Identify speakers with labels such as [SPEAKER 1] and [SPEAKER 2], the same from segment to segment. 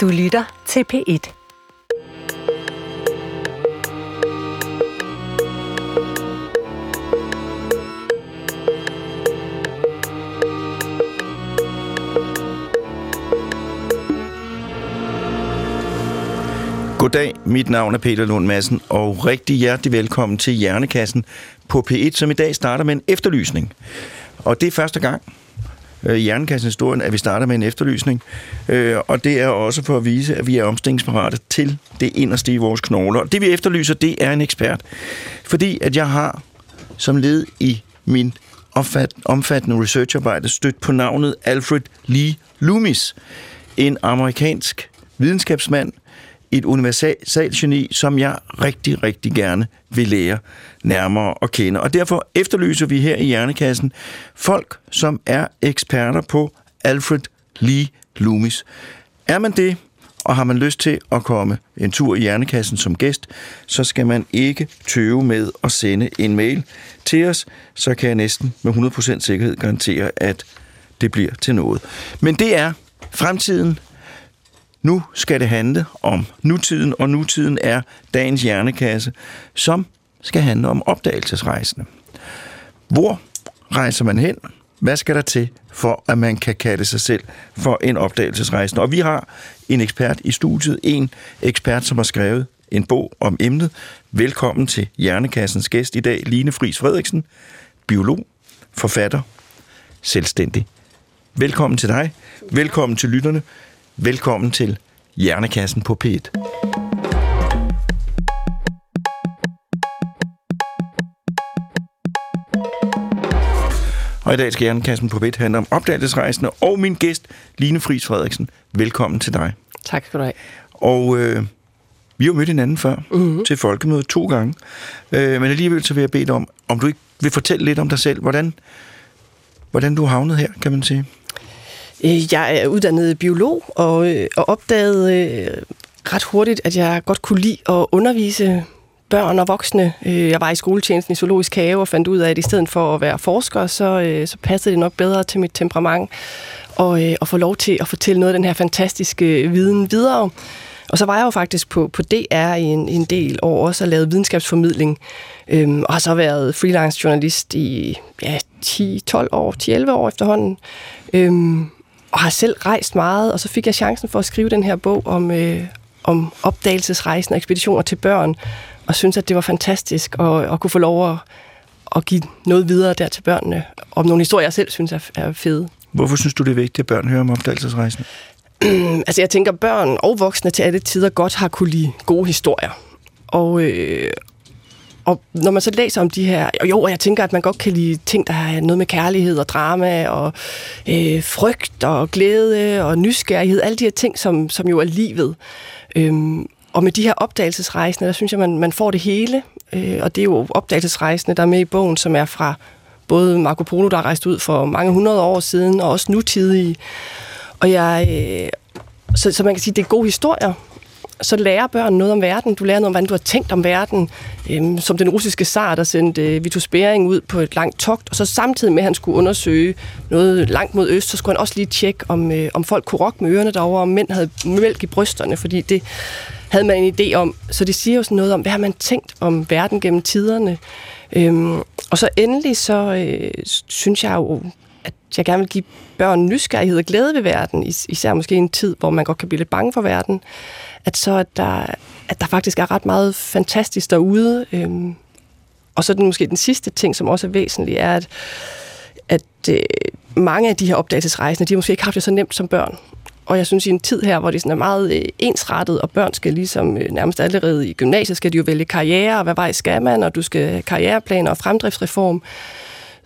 [SPEAKER 1] Du lytter til P1.
[SPEAKER 2] Goddag, mit navn er Peter Lund Madsen, og rigtig hjertelig velkommen til Hjernekassen på P1, som i dag starter med en efterlysning. Og det er første gang øh, i Hjernekassens historien, at vi starter med en efterlysning. Øh, og det er også for at vise, at vi er omstillingsparate til det inderste i vores knogler. Og det vi efterlyser, det er en ekspert. Fordi at jeg har som led i min omfattende researcharbejde stødt på navnet Alfred Lee Loomis, en amerikansk videnskabsmand, et universalt geni, som jeg rigtig, rigtig gerne vil lære nærmere at kende. Og derfor efterlyser vi her i Hjernekassen folk, som er eksperter på Alfred Lee Loomis. Er man det, og har man lyst til at komme en tur i Hjernekassen som gæst, så skal man ikke tøve med at sende en mail til os, så kan jeg næsten med 100% sikkerhed garantere, at det bliver til noget. Men det er fremtiden, nu skal det handle om nutiden, og nutiden er dagens hjernekasse, som skal handle om opdagelsesrejsende. Hvor rejser man hen? Hvad skal der til, for at man kan kalde sig selv for en opdagelsesrejsende? Og vi har en ekspert i studiet, en ekspert, som har skrevet en bog om emnet. Velkommen til Hjernekassens gæst i dag, Line Friis Frederiksen, biolog, forfatter, selvstændig. Velkommen til dig. Velkommen til lytterne. Velkommen til Hjernekassen på P1. Og i dag skal Hjernekassen på P1 handle om opdagelsesrejsende og min gæst, Line Friis Frederiksen. Velkommen til dig.
[SPEAKER 3] Tak skal du have.
[SPEAKER 2] Og øh, vi har mødt hinanden før mm-hmm. til folkemødet to gange. Øh, men alligevel så vil jeg bede dig om, om du ikke vil fortælle lidt om dig selv. Hvordan, hvordan du havnet her, kan man sige.
[SPEAKER 3] Øh, jeg er uddannet biolog og, øh, og opdagede øh, ret hurtigt, at jeg godt kunne lide at undervise børn og voksne. Jeg var i skoletjenesten i Zoologisk Have og fandt ud af, at i stedet for at være forsker, så, så passede det nok bedre til mit temperament og, og få lov til at fortælle noget af den her fantastiske viden videre. Og så var jeg jo faktisk på, på DR i en, en del år også og lavet videnskabsformidling, øhm, og har så været freelance journalist i ja, 10-12 år, 10-11 år efterhånden. Øhm, og har selv rejst meget, og så fik jeg chancen for at skrive den her bog om, øh, om opdagelsesrejsen og ekspeditioner til børn, og synes at det var fantastisk at, at kunne få lov at, at give noget videre der til børnene, om nogle historier, jeg selv synes er, er fede.
[SPEAKER 2] Hvorfor synes du, det er vigtigt, at børn hører om opdagelsesrejsen?
[SPEAKER 3] altså jeg tænker, børn og voksne til alle tider godt har kunne lide gode historier. Og, øh, og når man så læser om de her, jo, og jeg tænker, at man godt kan lide ting, der har noget med kærlighed og drama og øh, frygt og glæde og nysgerrighed, alle de her ting, som, som jo er livet. Øhm, og med de her opdagelsesrejsende, der synes jeg, man, man får det hele. Øh, og det er jo opdagelsesrejsende, der er med i bogen, som er fra både Marco Polo, der er rejst ud for mange hundrede år siden, og også nutidige. Og jeg, øh, så, så man kan sige, det er gode historier, så lærer børn noget om verden. Du lærer noget om, hvordan du har tænkt om verden. Øhm, som den russiske zar, der sendte øh, Vitus Bering ud på et langt togt, og så samtidig med, at han skulle undersøge noget langt mod øst, så skulle han også lige tjekke, om, øh, om folk kunne rokke med ørerne derovre, om mænd havde mælk i brysterne, fordi det havde man en idé om. Så det siger jo sådan noget om, hvad har man tænkt om verden gennem tiderne. Øhm, og så endelig, så øh, synes jeg jo, at jeg gerne vil give børn nysgerrighed og glæde ved verden, især måske i en tid, hvor man godt kan blive lidt bange for verden at så at der, at der faktisk er ret meget fantastisk derude. Øhm, og så den måske den sidste ting, som også er væsentlig, er, at, at øh, mange af de her opdagelsesrejsende, de har måske ikke haft det så nemt som børn. Og jeg synes, i en tid her, hvor det sådan er meget øh, ensrettet, og børn skal ligesom øh, nærmest allerede i gymnasiet, skal de jo vælge karriere, og hvad vej skal man, og du skal have karriereplaner og fremdriftsreform,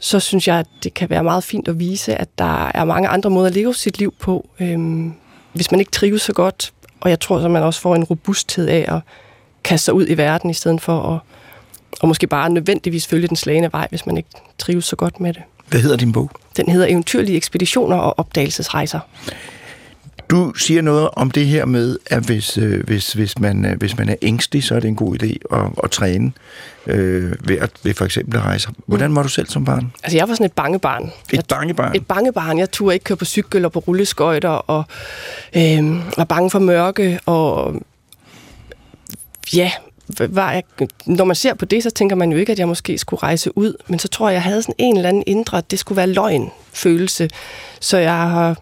[SPEAKER 3] så synes jeg, at det kan være meget fint at vise, at der er mange andre måder at leve sit liv på. Øhm, hvis man ikke trives så godt og jeg tror, at man også får en robusthed af at kaste sig ud i verden, i stedet for at og måske bare nødvendigvis følge den slagende vej, hvis man ikke trives så godt med det.
[SPEAKER 2] Hvad hedder din bog?
[SPEAKER 3] Den hedder Eventyrlige ekspeditioner og opdagelsesrejser.
[SPEAKER 2] Du siger noget om det her med, at hvis, øh, hvis, hvis, man, øh, hvis man er ængstelig, så er det en god idé at, at træne øh, ved, at, ved for eksempel rejse. Hvordan var du selv som barn?
[SPEAKER 3] Altså, jeg var sådan et bangebarn.
[SPEAKER 2] Et bangebarn?
[SPEAKER 3] Et bangebarn. Jeg turde ikke køre på cykel og på rulleskøjter, og øh, var bange for mørke, og ja, var jeg, når man ser på det, så tænker man jo ikke, at jeg måske skulle rejse ud, men så tror jeg, jeg havde sådan en eller anden indre, at det skulle være løgn følelse. Så jeg har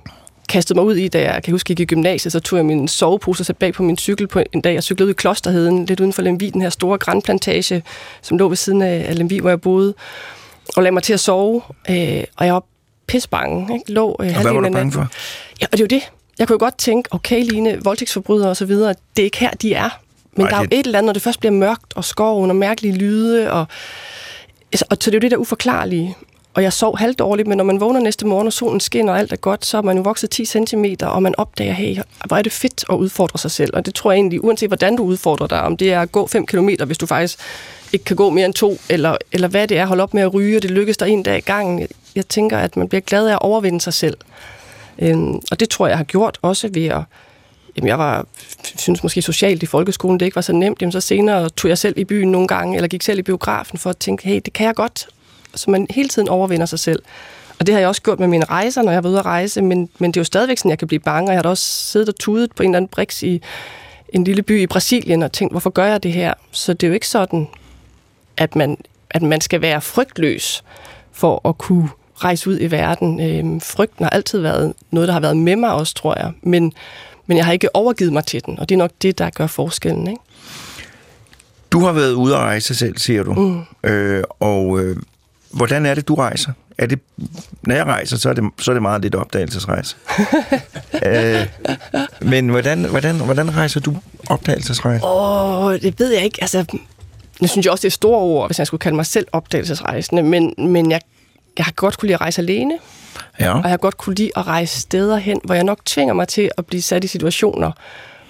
[SPEAKER 3] kastet mig ud i, da jeg kan huske, gik i gymnasiet, så tog jeg min sovepose og satte bag på min cykel på en dag. Jeg cyklede ud i Klosterheden, lidt uden for Lemvi, den her store grænplantage, som lå ved siden af Lemvi, hvor jeg boede, og lagde mig til at sove, øh, og jeg var pisbange. Ikke? Lå,
[SPEAKER 2] øh, og hvad var du bange for?
[SPEAKER 3] Ja, og det er jo det. Jeg kunne jo godt tænke, okay, Line, voldtægtsforbrydere og så videre, det er ikke her, de er. Men Ej, der er jo et eller andet, når det først bliver mørkt og skoven og mærkelige lyde, og, og så det er jo det der uforklarlige. Og jeg sov halvdårligt, men når man vågner næste morgen, og solen skinner og alt er godt, så er man jo vokset 10 cm, og man opdager, hey, hvor er det fedt at udfordre sig selv. Og det tror jeg egentlig, uanset hvordan du udfordrer dig, om det er at gå 5 km, hvis du faktisk ikke kan gå mere end to, eller, eller hvad det er, holde op med at ryge, og det lykkes der en dag i gangen. Jeg tænker, at man bliver glad af at overvinde sig selv. Øhm, og det tror jeg, jeg har gjort også ved at jamen jeg var, synes måske socialt i folkeskolen, det ikke var så nemt, jamen så senere tog jeg selv i byen nogle gange, eller gik selv i biografen for at tænke, hey, det kan jeg godt. Så man hele tiden overvinder sig selv. Og det har jeg også gjort med mine rejser, når jeg var ude at rejse, men, men det er jo stadigvæk sådan, jeg kan blive bange, og jeg har da også siddet og tudet på en eller anden briks i en lille by i Brasilien og tænkt, hvorfor gør jeg det her? Så det er jo ikke sådan, at man, at man skal være frygtløs for at kunne rejse ud i verden. Øhm, frygten har altid været noget, der har været med mig også, tror jeg. Men, men jeg har ikke overgivet mig til den, og det er nok det, der gør forskellen. Ikke?
[SPEAKER 2] Du har været ude at rejse selv, siger du. Mm. Øh, og øh, hvordan er det, du rejser? Er det, når jeg rejser, så er det, så er det meget lidt opdagelsesrejse. øh, men hvordan, hvordan, hvordan rejser du opdagelsesrejse?
[SPEAKER 3] Åh, oh, det ved jeg ikke. Altså, nu synes jeg også, det er store ord, hvis jeg skulle kalde mig selv opdagelsesrejsende, men, men jeg, jeg har godt kunne lide at rejse alene. Ja. Og jeg har godt kunne lide at rejse steder hen, hvor jeg nok tvinger mig til at blive sat i situationer,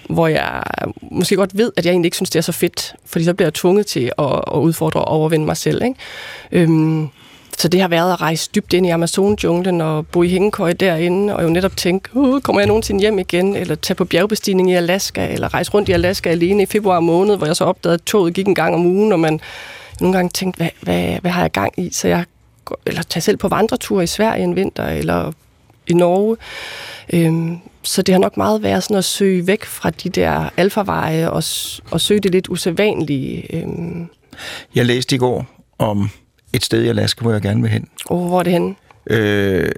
[SPEAKER 3] hvor jeg måske godt ved, at jeg egentlig ikke synes, det er så fedt, fordi så bliver jeg tvunget til at, at udfordre og overvinde mig selv. Ikke? Øhm, så det har været at rejse dybt ind i Amazon-junglen og bo i hængekøj derinde, og jo netop tænke, uh, kommer jeg nogensinde hjem igen, eller tage på bjergbestigning i Alaska, eller rejse rundt i Alaska alene i februar måned, hvor jeg så opdagede, at toget gik en gang om ugen, og man nogle gange tænkte, hvad, hvad, hvad har jeg gang i? Så jeg eller tage selv på vandretur i Sverige en vinter, eller i Norge. Øhm, så det har nok meget været sådan at søge væk fra de der alfaveje og, og søge det lidt usædvanlige. Øhm.
[SPEAKER 2] Jeg læste i går om et sted i Alaska, hvor jeg gerne vil hen.
[SPEAKER 3] Oh, hvor er det henne? Øh,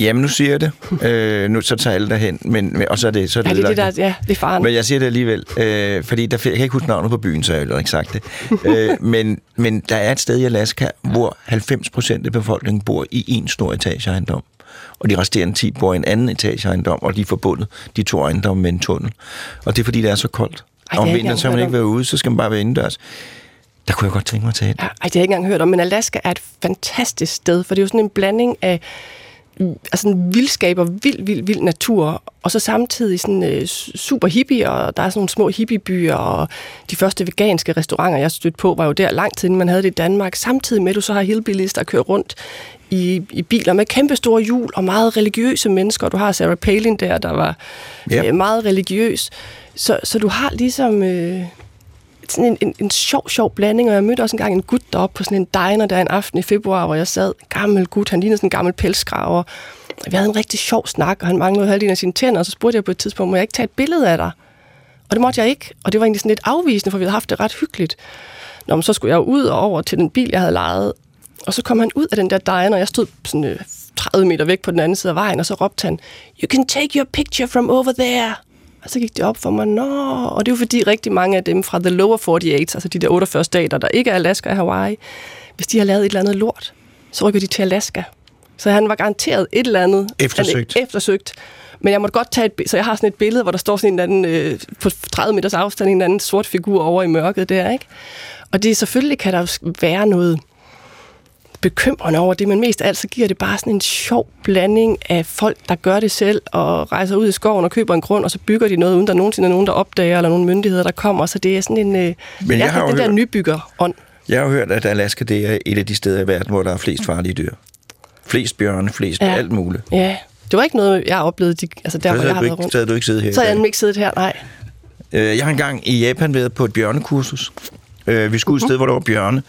[SPEAKER 2] Jamen, nu siger jeg det. øh, nu så tager alle derhen, men, og så er det... Så er
[SPEAKER 3] det, ja, det, det der, ja, det er faren.
[SPEAKER 2] Men jeg siger det alligevel, øh, fordi der, jeg kan ikke huske navnet på byen, så jeg har ikke sagt det. øh, men, men der er et sted i Alaska, hvor 90 procent af befolkningen bor i en stor etageejendom. Og de resterende 10 bor i en anden etageejendom, og de er forbundet, de to ejendomme med en tunnel. Og det er, fordi det er så koldt. Ej, og om vinteren, så man ikke være ude, så skal man bare være indendørs. Der kunne jeg godt tænke mig at tage
[SPEAKER 3] ej, det har jeg ikke engang hørt om, men Alaska er et fantastisk sted, for det er jo sådan en blanding af altså en vildskab og vild, vild, vild natur, og så samtidig sådan øh, super hippie, og der er sådan nogle små hippiebyer, og de første veganske restauranter, jeg stødte på, var jo der lang tid, inden man havde det i Danmark, samtidig med, at du så har hillbillies, der kører rundt i, i biler med kæmpe store hjul og meget religiøse mennesker. Du har Sarah Palin der, der var yep. øh, meget religiøs. Så, så du har ligesom... Øh, sådan en, en, en sjov, sjov blanding, og jeg mødte også engang en gut deroppe på sådan en diner der en aften i februar, hvor jeg sad, gammel gut, han lignede sådan en gammel pelsgraver. Vi havde en rigtig sjov snak, og han manglede halvdelen af sine tænder, og så spurgte jeg på et tidspunkt, må jeg ikke tage et billede af dig? Og det måtte jeg ikke, og det var egentlig sådan lidt afvisende, for vi havde haft det ret hyggeligt. Nå, men så skulle jeg ud og over til den bil, jeg havde lejet, og så kom han ud af den der diner, og jeg stod sådan 30 øh, meter væk på den anden side af vejen, og så råbte han, You can take your picture from over there. Og så gik det op for mig, nå, og det er jo fordi rigtig mange af dem fra the lower 48, altså de der 48 stater, der ikke er Alaska og Hawaii, hvis de har lavet et eller andet lort, så rykker de til Alaska. Så han var garanteret et eller andet.
[SPEAKER 2] Eftersøgt.
[SPEAKER 3] Han, eftersøgt. Men jeg måtte godt tage et, så jeg har sådan et billede, hvor der står sådan en anden, øh, på 30 meters afstand, en anden sort figur over i mørket der, ikke? Og det selvfølgelig kan der være noget bekymrende over det, men mest af alt så giver det bare sådan en sjov blanding af folk, der gør det selv og rejser ud i skoven og køber en grund, og så bygger de noget, uden der nogensinde er nogen, der opdager, eller nogen myndigheder, der kommer. Så det er sådan en... Øh, men jeg har den hørt, der nybygger-ånd.
[SPEAKER 2] Jeg har hørt, at Alaska det er et af de steder i verden, hvor der er flest farlige dyr. Flest bjørne, flest ja. alt muligt.
[SPEAKER 3] Ja. det var ikke noget, jeg oplevede, de, altså der, hvor jeg har været rundt.
[SPEAKER 2] så havde du ikke siddet her
[SPEAKER 3] Så havde jeg ikke siddet her, nej.
[SPEAKER 2] Øh, Jeg har engang i Japan været på et bjørnekursus. Øh, Vi skulle et sted, hvor der var bjørne.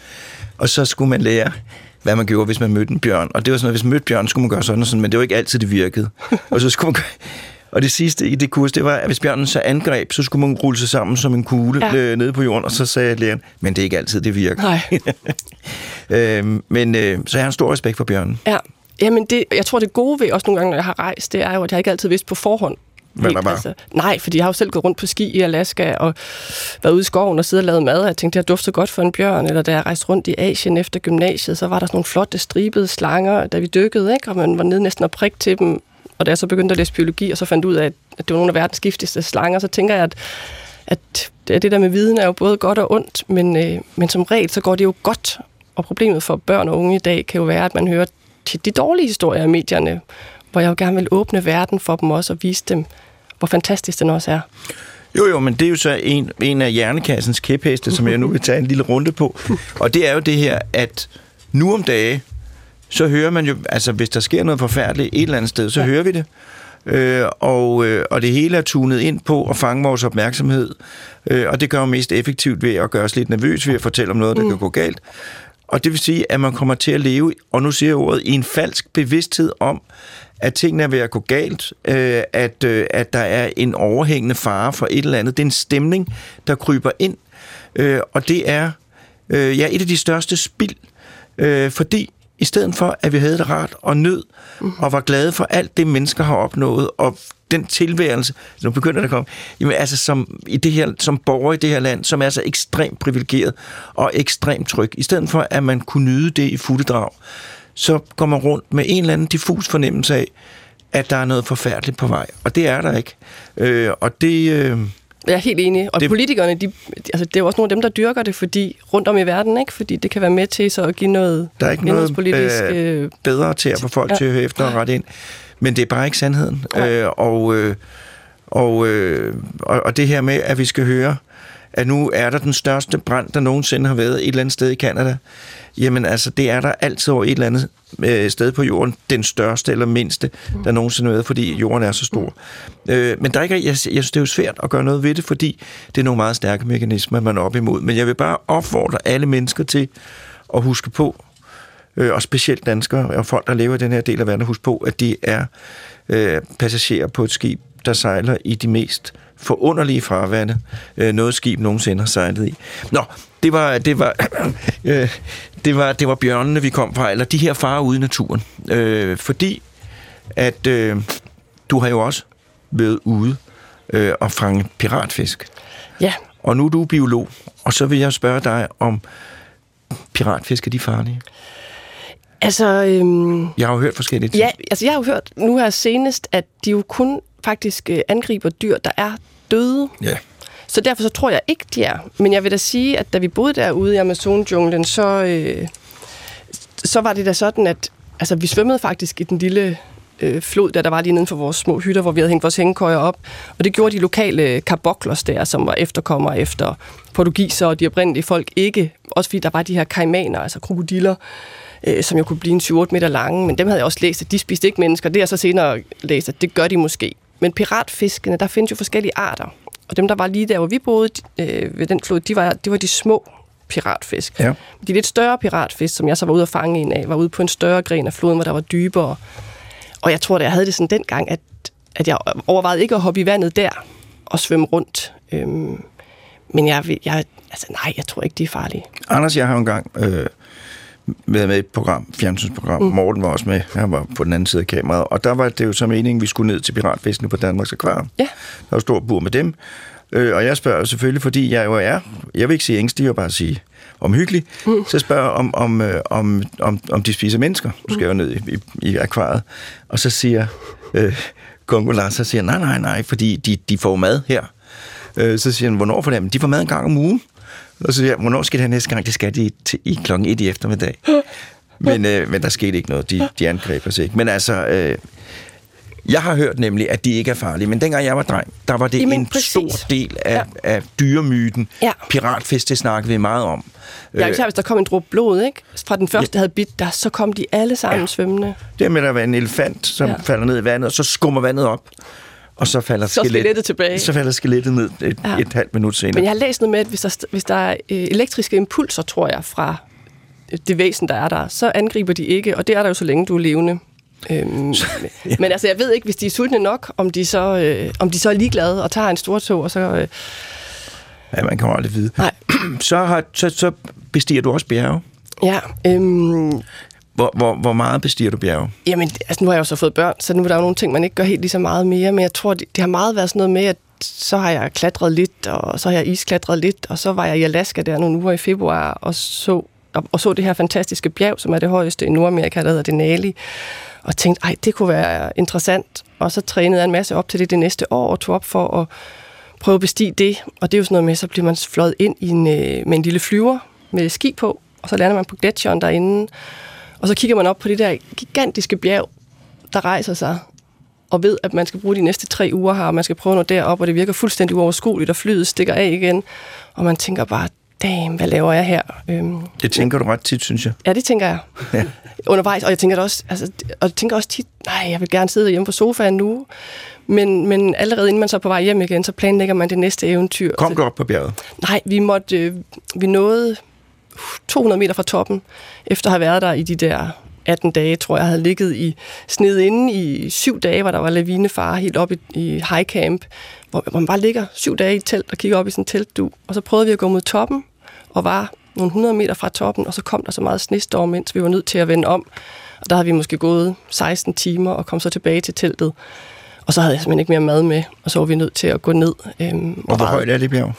[SPEAKER 2] Og så skulle man lære, hvad man gjorde, hvis man mødte en bjørn. Og det var sådan noget, hvis man mødte bjørn, skulle man gøre sådan og sådan, men det var ikke altid, det virkede. Og så skulle man gøre... Og det sidste i det kurs, det var, at hvis bjørnen så angreb, så skulle man rulle sig sammen som en kugle
[SPEAKER 3] Ja.
[SPEAKER 2] øh, nede på jorden. Og så sagde læreren, men det er ikke altid, det virker.
[SPEAKER 3] Nej.
[SPEAKER 2] øh, men øh, så jeg har en stor respekt for bjørnen.
[SPEAKER 3] Ja. Jamen, det, jeg tror, det gode ved også nogle gange, når jeg har rejst, det er jo, at jeg ikke altid vidst på forhånd.
[SPEAKER 2] Hvad
[SPEAKER 3] helt,
[SPEAKER 2] der var.
[SPEAKER 3] Altså, nej, fordi jeg har jo selv gået rundt på ski i Alaska og været ude i skoven og siddet og lavet mad, og jeg tænkte, det har duftet godt for en bjørn. Eller da jeg rejste rundt i Asien efter gymnasiet, så var der sådan nogle flotte stribede slanger, da vi dykkede, ikke? og man var nede næsten og prikke til dem. Og da jeg så begyndte at læse biologi, og så fandt ud af, at det var nogle af verdens giftigste slanger, så tænker jeg, at at det det der med viden er jo både godt og ondt, men, øh, men som regel så går det jo godt. Og problemet for børn og unge i dag kan jo være, at man hører tit de dårlige historier i medierne, hvor jeg jo gerne vil åbne verden for dem også og vise dem, hvor fantastisk den også er.
[SPEAKER 2] Jo, jo, men det er jo så en, en af hjernekassens kæpheste, som jeg nu vil tage en lille runde på. Og det er jo det her, at nu om dage, så hører man jo, altså hvis der sker noget forfærdeligt et eller andet sted, så ja. hører vi det. Øh, og, øh, og det hele er tunet ind på at fange vores opmærksomhed. Øh, og det gør jo mest effektivt ved at gøre os lidt nervøs ved at fortælle om noget, der mm. kan gå galt. Og det vil sige, at man kommer til at leve, og nu siger jeg ordet, i en falsk bevidsthed om, at tingene er ved at gå galt, øh, at, øh, at der er en overhængende fare for et eller andet. Det er en stemning, der kryber ind, øh, og det er øh, ja, et af de største spild, øh, fordi i stedet for, at vi havde det rart og nød, og var glade for alt det, mennesker har opnået, og den tilværelse, nu begynder det at komme, jamen altså som, i det her, som borger i det her land, som er så ekstremt privilegeret og ekstremt tryg, i stedet for, at man kunne nyde det i fulde drag, så går man rundt med en eller anden diffus fornemmelse af, at der er noget forfærdeligt på vej. Og det er der ikke. Øh, og det... Øh,
[SPEAKER 3] Jeg er helt enig. Og
[SPEAKER 2] Det-
[SPEAKER 3] politikerne, de, altså, det er jo også nogle af dem, der dyrker det, fordi rundt om i verden, ikke? fordi det kan være med til så at give noget
[SPEAKER 2] Der er ikke noget, øh,
[SPEAKER 3] Øh,
[SPEAKER 2] bedre til at få folk. Ja. til at høre efter og rette ind. Men det er bare ikke sandheden.
[SPEAKER 3] Nej.
[SPEAKER 2] Øh, og, øh, og, øh, og, og det her med, at vi skal høre, at nu er der den største brand, der nogensinde har været et eller andet sted i Kanada. Jamen altså, det er der altid over et eller andet øh, sted på jorden. Den største eller mindste, der nogensinde har været, fordi jorden er så stor. Øh, men der er ikke, jeg, jeg synes, det er jo svært at gøre noget ved det, fordi det er nogle meget stærke mekanismer, man er op imod. Men jeg vil bare opfordre alle mennesker til at huske på, øh, og specielt danskere og folk, der lever i den her del af verden, husk på, at de er øh, passagerer på et skib, der sejler i de mest forunderlige farvande, øh, noget skib nogensinde har sejlet i. Nå, det var, det var, øh, det var, det var bjørnene, vi kom fra, eller de her farer ude i naturen. Øh, fordi at øh, du har jo også været ude øh, og fange piratfisk.
[SPEAKER 3] ja,
[SPEAKER 2] Og nu er du biolog, og så vil jeg spørge dig om piratfisk er de farlige?
[SPEAKER 3] altså... Øhm,
[SPEAKER 2] Jeg har jo hørt forskellige ting.
[SPEAKER 3] Ja, altså jeg har jo hørt nu her senest, at de jo kun faktisk øh, angriber dyr, der er døde.
[SPEAKER 2] ja.
[SPEAKER 3] Så derfor så tror jeg ikke, de er. Men jeg vil da sige, at da vi boede derude i Amazon-junglen, så, øh, så var det da sådan, at altså, vi svømmede faktisk i den lille øh, flod, der der var lige neden for vores små hytter, hvor vi havde hængt vores hængekøjer op. Og det gjorde de lokale kaboklos der, som var efterkommere efter portugiser og de oprindelige folk ikke. Også fordi der var de her kaimaner, altså krokodiller, øh, som jo kunne blive en 7-8 meter lange. Men dem havde jeg også læst, at de spiste ikke mennesker. Det har jeg så senere læst, at det gør de måske. Men piratfiskene, der findes jo forskellige arter. Og dem, der var lige der, hvor vi boede øh, ved den flod, de var, de var de små piratfisk.
[SPEAKER 2] Ja.
[SPEAKER 3] De lidt større piratfisk, som jeg så var ude at fange en af, var ude på en større gren af floden, hvor der var dybere. Og jeg tror, at jeg havde det sådan dengang, at, at jeg overvejede ikke at hoppe i vandet der og svømme rundt. Øhm, men jeg, jeg, altså nej, jeg tror ikke, de er farlige.
[SPEAKER 2] Anders, jeg har engang øh, været med i et program, fjernsynsprogram. Mm. Morten var også med. Han var på den anden side af kameraet. Og der var det jo så meningen, at vi skulle ned til piratfiskene på Danmarks Akvarium.
[SPEAKER 3] Ja.
[SPEAKER 2] Der var stor bur med dem. Øh, og jeg spørger selvfølgelig, fordi jeg jo er, jeg vil ikke sige ængstelig, jeg vil bare sige omhyggelig, mm. så spørger om, om, øh, om, om, om de spiser mennesker. Du skal jo ned i, i, i akvariet. Og så siger øh, Kongo Lars, så siger nej, nej, nej, fordi de, de får mad her. Øh, så siger han, hvornår får de? "Men De får mad en gang om ugen. Og så siger jeg, hvornår skal det have næste gang? Det skal de til, i klokken 1 i eftermiddag. Men, øh, men der skete ikke noget. De, de angreb os ikke. Men altså, øh, Jeg har hørt nemlig, at de ikke er farlige, men dengang jeg var dreng, der var det
[SPEAKER 3] Jamen,
[SPEAKER 2] en
[SPEAKER 3] præcis.
[SPEAKER 2] stor del af, ja. af dyremyten.
[SPEAKER 3] Ja.
[SPEAKER 2] Piratfisk, det snakkede vi meget om.
[SPEAKER 3] Ja, især hvis der kom en dråbe blod, ikke? Fra den første, der havde bidt, der, så kom de alle sammen ja. svømmende.
[SPEAKER 2] Det med, at der var en elefant, som ja.
[SPEAKER 3] Ja.
[SPEAKER 2] falder ned i vandet, og så skummer vandet op, og så falder
[SPEAKER 3] Så er skelettet tilbage.
[SPEAKER 2] Så falder skelettet ned et, ja. Et halvt minut senere.
[SPEAKER 3] Men jeg har læst noget med, at hvis der, hvis der er øh, elektriske impulser, tror jeg, fra øh, det væsen, der er der, så angriber de ikke, og det er der jo så længe, du er levende. Øhm, ja. Men altså, jeg ved ikke, hvis de er sultne nok, om de så, øh, om de så er ligeglade og tager en stor tog, og så... Øh,
[SPEAKER 2] Ja, man kan aldrig vide.
[SPEAKER 3] nej,
[SPEAKER 2] Så, har, så, så bestiger du også bjerge.
[SPEAKER 3] ja, øhm,
[SPEAKER 2] hvor, hvor, hvor meget bestiger du bjerge?
[SPEAKER 3] Jamen, altså nu har jeg jo så fået børn, så nu er der jo nogle ting, man ikke gør helt lige så meget mere, men jeg tror, det, det har meget været sådan noget med, at så har jeg klatret lidt, og så har jeg isklatret lidt, og så var jeg i Alaska der nogle uger i februar, og så, og, og så det her fantastiske bjerg, som er det højeste i Nordamerika, der hedder Denali, og tænkte, ej, det kunne være interessant, og så trænede jeg en masse op til det det næste år, og tog op for at prøve at bestige det, og det er jo sådan noget med, så bliver man fløjet ind i en, øh, med en lille flyver med ski på, og så lander man på gletsjeren derinde, og så kigger man op på det der gigantiske bjerg, der rejser sig, og ved, at man skal bruge de næste tre uger her, og man skal prøve noget derop, og det virker fuldstændig uoverskueligt, og flyet stikker af igen, og man tænker bare, damn, hvad laver jeg her? Øhm,
[SPEAKER 2] Det tænker du ret tit, synes jeg.
[SPEAKER 3] Ja, det tænker jeg.
[SPEAKER 2] Ja.
[SPEAKER 3] Undervejs, og jeg tænker også, altså, og jeg tænker også tit, nej, jeg vil gerne sidde hjemme på sofaen nu, men, men allerede inden man så er på vej hjem igen, så planlægger man det næste eventyr.
[SPEAKER 2] Kom du op på bjerget?
[SPEAKER 3] Nej, vi måtte, øh, vi nåede 200 meter fra toppen, efter at have været der i de der 18 dage, tror jeg, havde ligget i sned inde i syv dage, hvor der var lavinefare helt op i, i high camp, hvor, hvor man bare ligger syv dage i et telt og kigger op i sådan en teltdu. Og så prøvede vi at gå mod toppen, og var nogle 100 meter fra toppen, og så kom der så meget snestorm, mens vi var nødt til at vende om. Og der havde vi måske gået 16 timer og kom så tilbage til teltet. Og så havde jeg simpelthen ikke mere mad med, og så var vi nødt til at gå ned. Øhm,
[SPEAKER 2] Og hvor højt er det bjerg?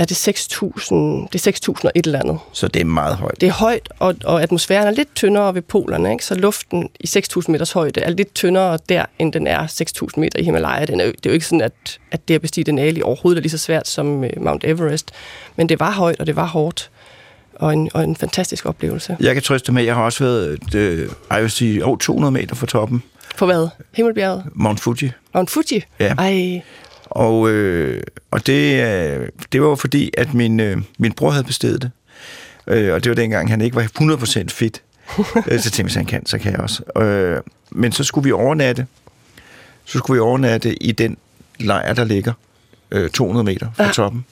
[SPEAKER 3] Er det 6.000, det er 6.000 og et eller andet.
[SPEAKER 2] Så det er meget højt.
[SPEAKER 3] Det er højt, og, og atmosfæren er lidt tyndere ved polerne, ikke? så luften i 6.000 meters højde er lidt tyndere der, end den er 6.000 meter i Himalaya. Den er, det er jo ikke sådan, at, at det at bestige Denali overhovedet er lige så svært som øh, Mount Everest, men det var højt, og det var hårdt, og en, og en fantastisk oplevelse.
[SPEAKER 2] Jeg kan trøste med, at jeg har også været, øh, jeg vil sige, over 200 meter fra toppen.
[SPEAKER 3] På hvad? Himmelbjerget?
[SPEAKER 2] Mount Fuji.
[SPEAKER 3] Mount Fuji?
[SPEAKER 2] Ja.
[SPEAKER 3] Ej,
[SPEAKER 2] Og, øh, og det, øh, det var jo fordi, at min, øh, min bror havde bestedet det. Øh, og det var dengang, han ikke var 100% fit. Øh, så tænkte jeg, hvis han kan, så kan jeg også. Øh, men så skulle vi overnatte. Så skulle vi overnatte i den lejr, der ligger øh, 200 meter fra
[SPEAKER 3] Ja.
[SPEAKER 2] toppen.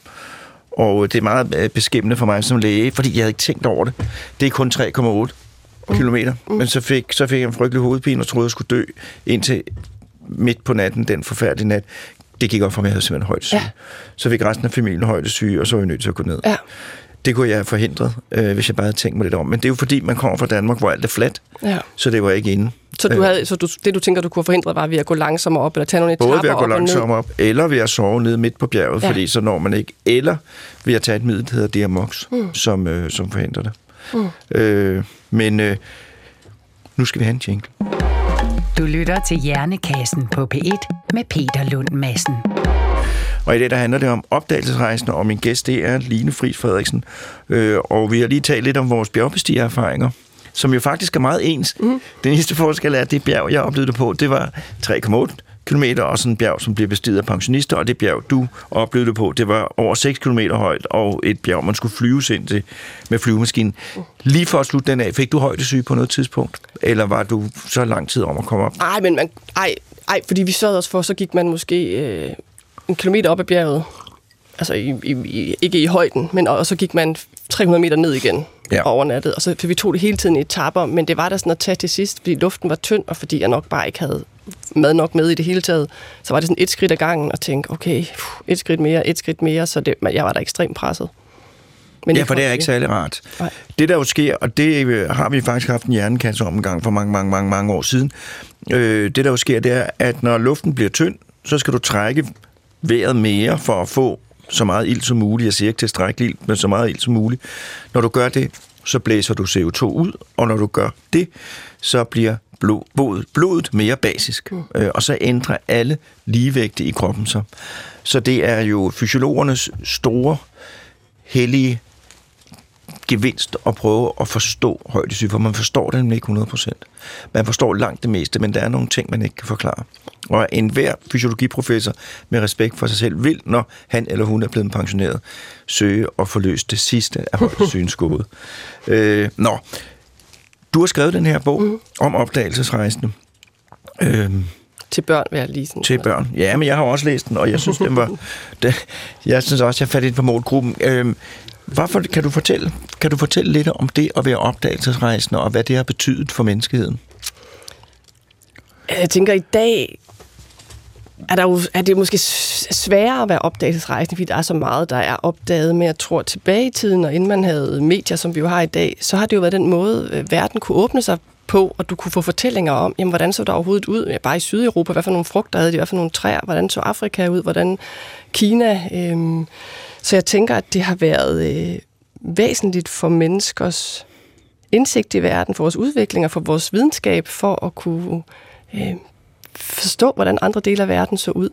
[SPEAKER 2] Og det er meget øh, beskæmmende for mig som læge, fordi jeg havde ikke tænkt over det. Det er kun 3,8 kilometer. Men så fik, så fik jeg en frygtelig hovedpine og troede, jeg skulle dø indtil midt på natten, den forfærdelige nat. Det gik op for mig, at jeg havde simpelthen højdesyge. Ja.
[SPEAKER 3] Ja.
[SPEAKER 2] Så fik resten af familien højdesyge, og så var jeg nødt til at gå ned.
[SPEAKER 3] ja,
[SPEAKER 2] Det kunne jeg have forhindret, øh, hvis jeg bare havde tænkt mig lidt om. Men det er jo fordi, man kommer fra Danmark, hvor alt er fladt,
[SPEAKER 3] ja.
[SPEAKER 2] så det var ikke inde.
[SPEAKER 3] Så, du havde, så du, det, du tænker, du kunne have forhindret, var ved at gå langsommere op, eller tage nogle etaper
[SPEAKER 2] Både ved at gå
[SPEAKER 3] op
[SPEAKER 2] langsomt op, eller ved at sove nede midt på bjerget. Ja. fordi så når man ikke. Eller ved at tage et middel, der hedder Diamox, mm. som, øh, som forhindrer det. Mm. Øh, men øh, nu skal vi have en jingle.
[SPEAKER 1] Du lytter til Hjernekassen på P1 med Peter Lund Madsen.
[SPEAKER 2] Og i dag der handler det om opdagelsesrejsen, og min gæst det er Line Friis Frederiksen. Øh, og vi har lige talt lidt om vores bjergbestigererfaringer, som jo faktisk er meget ens. Mm. Den eneste forskel er, at det bjerg, jeg oplevede det på, det var 3,8 km, og sådan et bjerg, som bliver bestiget af pensionister, og det bjerg, du oplevede det på, det var over 6 km højt, og et bjerg, man skulle flyves ind til med flyvemaskinen. Lige for at slutte den af, fik du højdesyge på noget tidspunkt? Eller var du så lang tid om at komme op?
[SPEAKER 3] Nej, men man, ej, ej, fordi vi sørgede os for, så gik man måske øh, en kilometer op ad bjerget. Altså i, i, i, ikke i højden, men og, og så gik man 300 meter ned igen
[SPEAKER 2] Ja.
[SPEAKER 3] og overnattet. Og så, for vi tog det hele tiden i etapper, men det var der sådan at tage til sidst, fordi luften var tynd, og fordi jeg nok bare ikke havde mad nok med i det hele taget. Så var det sådan et skridt ad gangen og tænke, okay, et skridt mere, et skridt mere, så det, jeg var da ekstremt presset. Men
[SPEAKER 2] Ja, for det er ikke særlig rart.
[SPEAKER 3] Nej.
[SPEAKER 2] Det der jo sker, og det øh, har vi faktisk haft en hjernekasse om en gang for mange, mange, mange, mange år siden. Øh, det der jo sker, det er, at når luften bliver tynd, så skal du trække vejret mere for at få så meget ild som muligt. Jeg siger ikke tilstrækkeligt ild, men så meget ild som muligt. Når du gør det, så blæser du CO2 ud, og når du gør det, så bliver blod, blodet, blodet mere basisk. Mm. Øh, og så ændrer alle ligevægte i kroppen sig. Så det er jo fysiologernes store, hellige gevinst at prøve at forstå højdesyge, for man forstår det nemlig ikke 100%. Man forstår langt det meste, men der er nogle ting, man ikke kan forklare. Og enhver fysiologiprofessor med respekt for sig selv vil, når han eller hun er blevet pensioneret, søge og forløse det sidste af højt synsgode. øh, nå, du har skrevet den her bog mm. om opdagelsesrejsende. Øh,
[SPEAKER 3] til børn, vil jeg lige sådan.
[SPEAKER 2] Til børn. Ja, men jeg har også læst den, og jeg synes, den var... Det, jeg synes også, jeg faldt ind på målgruppen. Øhm, hvorfor, kan, du fortælle, kan du fortælle lidt om det at være opdagelsesrejsende, og hvad det har betydet for menneskeheden?
[SPEAKER 3] Jeg tænker, i dag er, der jo, er det måske sværere at være opdagelsesrejsende, fordi der er så meget, der er opdaget. Men jeg tror, tilbage i tiden, og inden man havde medier, som vi jo har i dag, så har det jo været den måde, øh, verden kunne åbne sig på, og du kunne få fortællinger om, jamen, hvordan så der overhovedet ud, ja, bare i Sydeuropa, hvad for nogle frugter havde de, hvad for nogle træer, hvordan så Afrika ud, hvordan Kina. Øhm, så jeg tænker, at det har været øh, væsentligt for menneskers indsigt i verden, for vores udvikling og for vores videnskab, for at kunne øh, forstå, hvordan andre dele af verden så ud.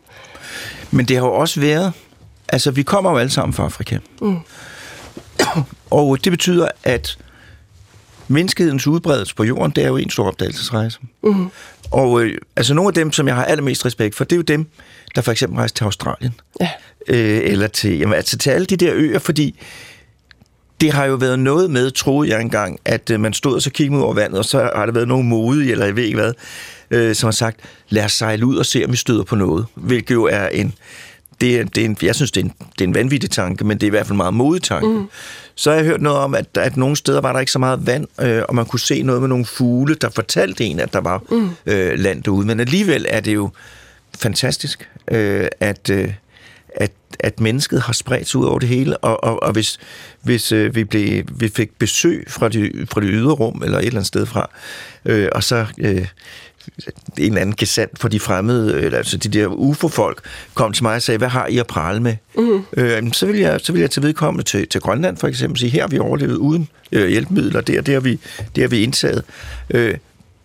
[SPEAKER 2] Men det har jo også været, altså vi kommer jo alle sammen fra Afrika. Mm. Og det betyder, at menneskehedens udbredelse på jorden, det er jo en stor opdagelsesrejse. Mm. Og øh, altså nogle af dem, som jeg har allermest respekt for, det er jo dem, der for eksempel rejser til Australien. Ja. Øh, eller til, jamen, altså til alle de der øer, fordi det har jo været noget med, troede jeg engang, at øh, man stod og så kiggede ud over vandet, og så har der været nogen mode, eller jeg ved ikke hvad, øh, som har sagt, lad os sejle ud og se, om vi støder på noget. Hvilket jo er en, det er, det er en, jeg synes, det er, en, det er en vanvittig tanke, men det er i hvert fald en meget modig tanke. Mm. Så har jeg hørt noget om, at, at nogle steder var der ikke så meget vand, øh, og man kunne se noget med nogle fugle, der fortalte en, at der var mm. øh, land derude. Men alligevel er det jo fantastisk, øh, at, øh, at, at mennesket har spredt sig ud over det hele, og, og, og hvis, hvis øh, vi, blev, vi fik besøg fra det, fra det ydre rum, eller et eller andet sted fra, øh, og så... Øh, en eller anden gesandt for de fremmede, eller altså de der UFO-folk, kom til mig og sagde, hvad har I at prale med? Mm. Øh, så, vil jeg, så vil jeg til vedkommende til, til Grønland for eksempel sige, her har vi overlevet uden øh, hjælpemidler, der, det, har vi, det har vi indtaget øh,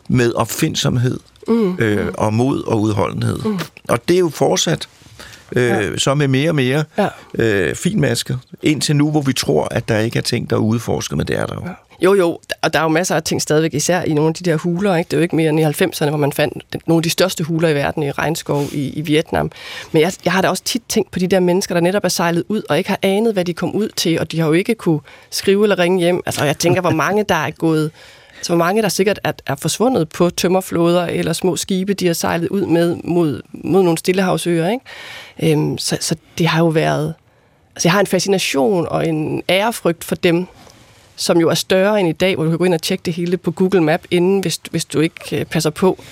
[SPEAKER 2] med opfindsomhed mm. øh, og mod og udholdenhed. Mm. Og det er jo fortsat øh, ja. så med mere og mere ja. øh, finmasket, indtil nu, hvor vi tror, at der ikke er ting, der er udforsket, men det er der jo. Ja.
[SPEAKER 3] Jo, jo, og der er jo masser af ting stadigvæk, især i nogle af de der huler. Ikke? Det er jo ikke mere end i 90'erne, hvor man fandt nogle af de største huler i verden i regnskov i, i Vietnam. Men jeg, jeg har da også tit tænkt på de der mennesker, der netop er sejlet ud og ikke har anet, hvad de kom ud til, og de har jo ikke kunne skrive eller ringe hjem. Altså, jeg tænker, hvor mange der er gået så hvor mange der sikkert er, er forsvundet på tømmerflåder eller små skibe, de har sejlet ud med mod, mod nogle stillehavsøer. Ikke? Øhm, så, så det har jo været... Altså jeg har en fascination og en ærefrygt for dem, som jo er større end i dag, hvor du kan gå ind og tjekke det hele på Google Map inden, hvis, hvis du ikke øh, passer på.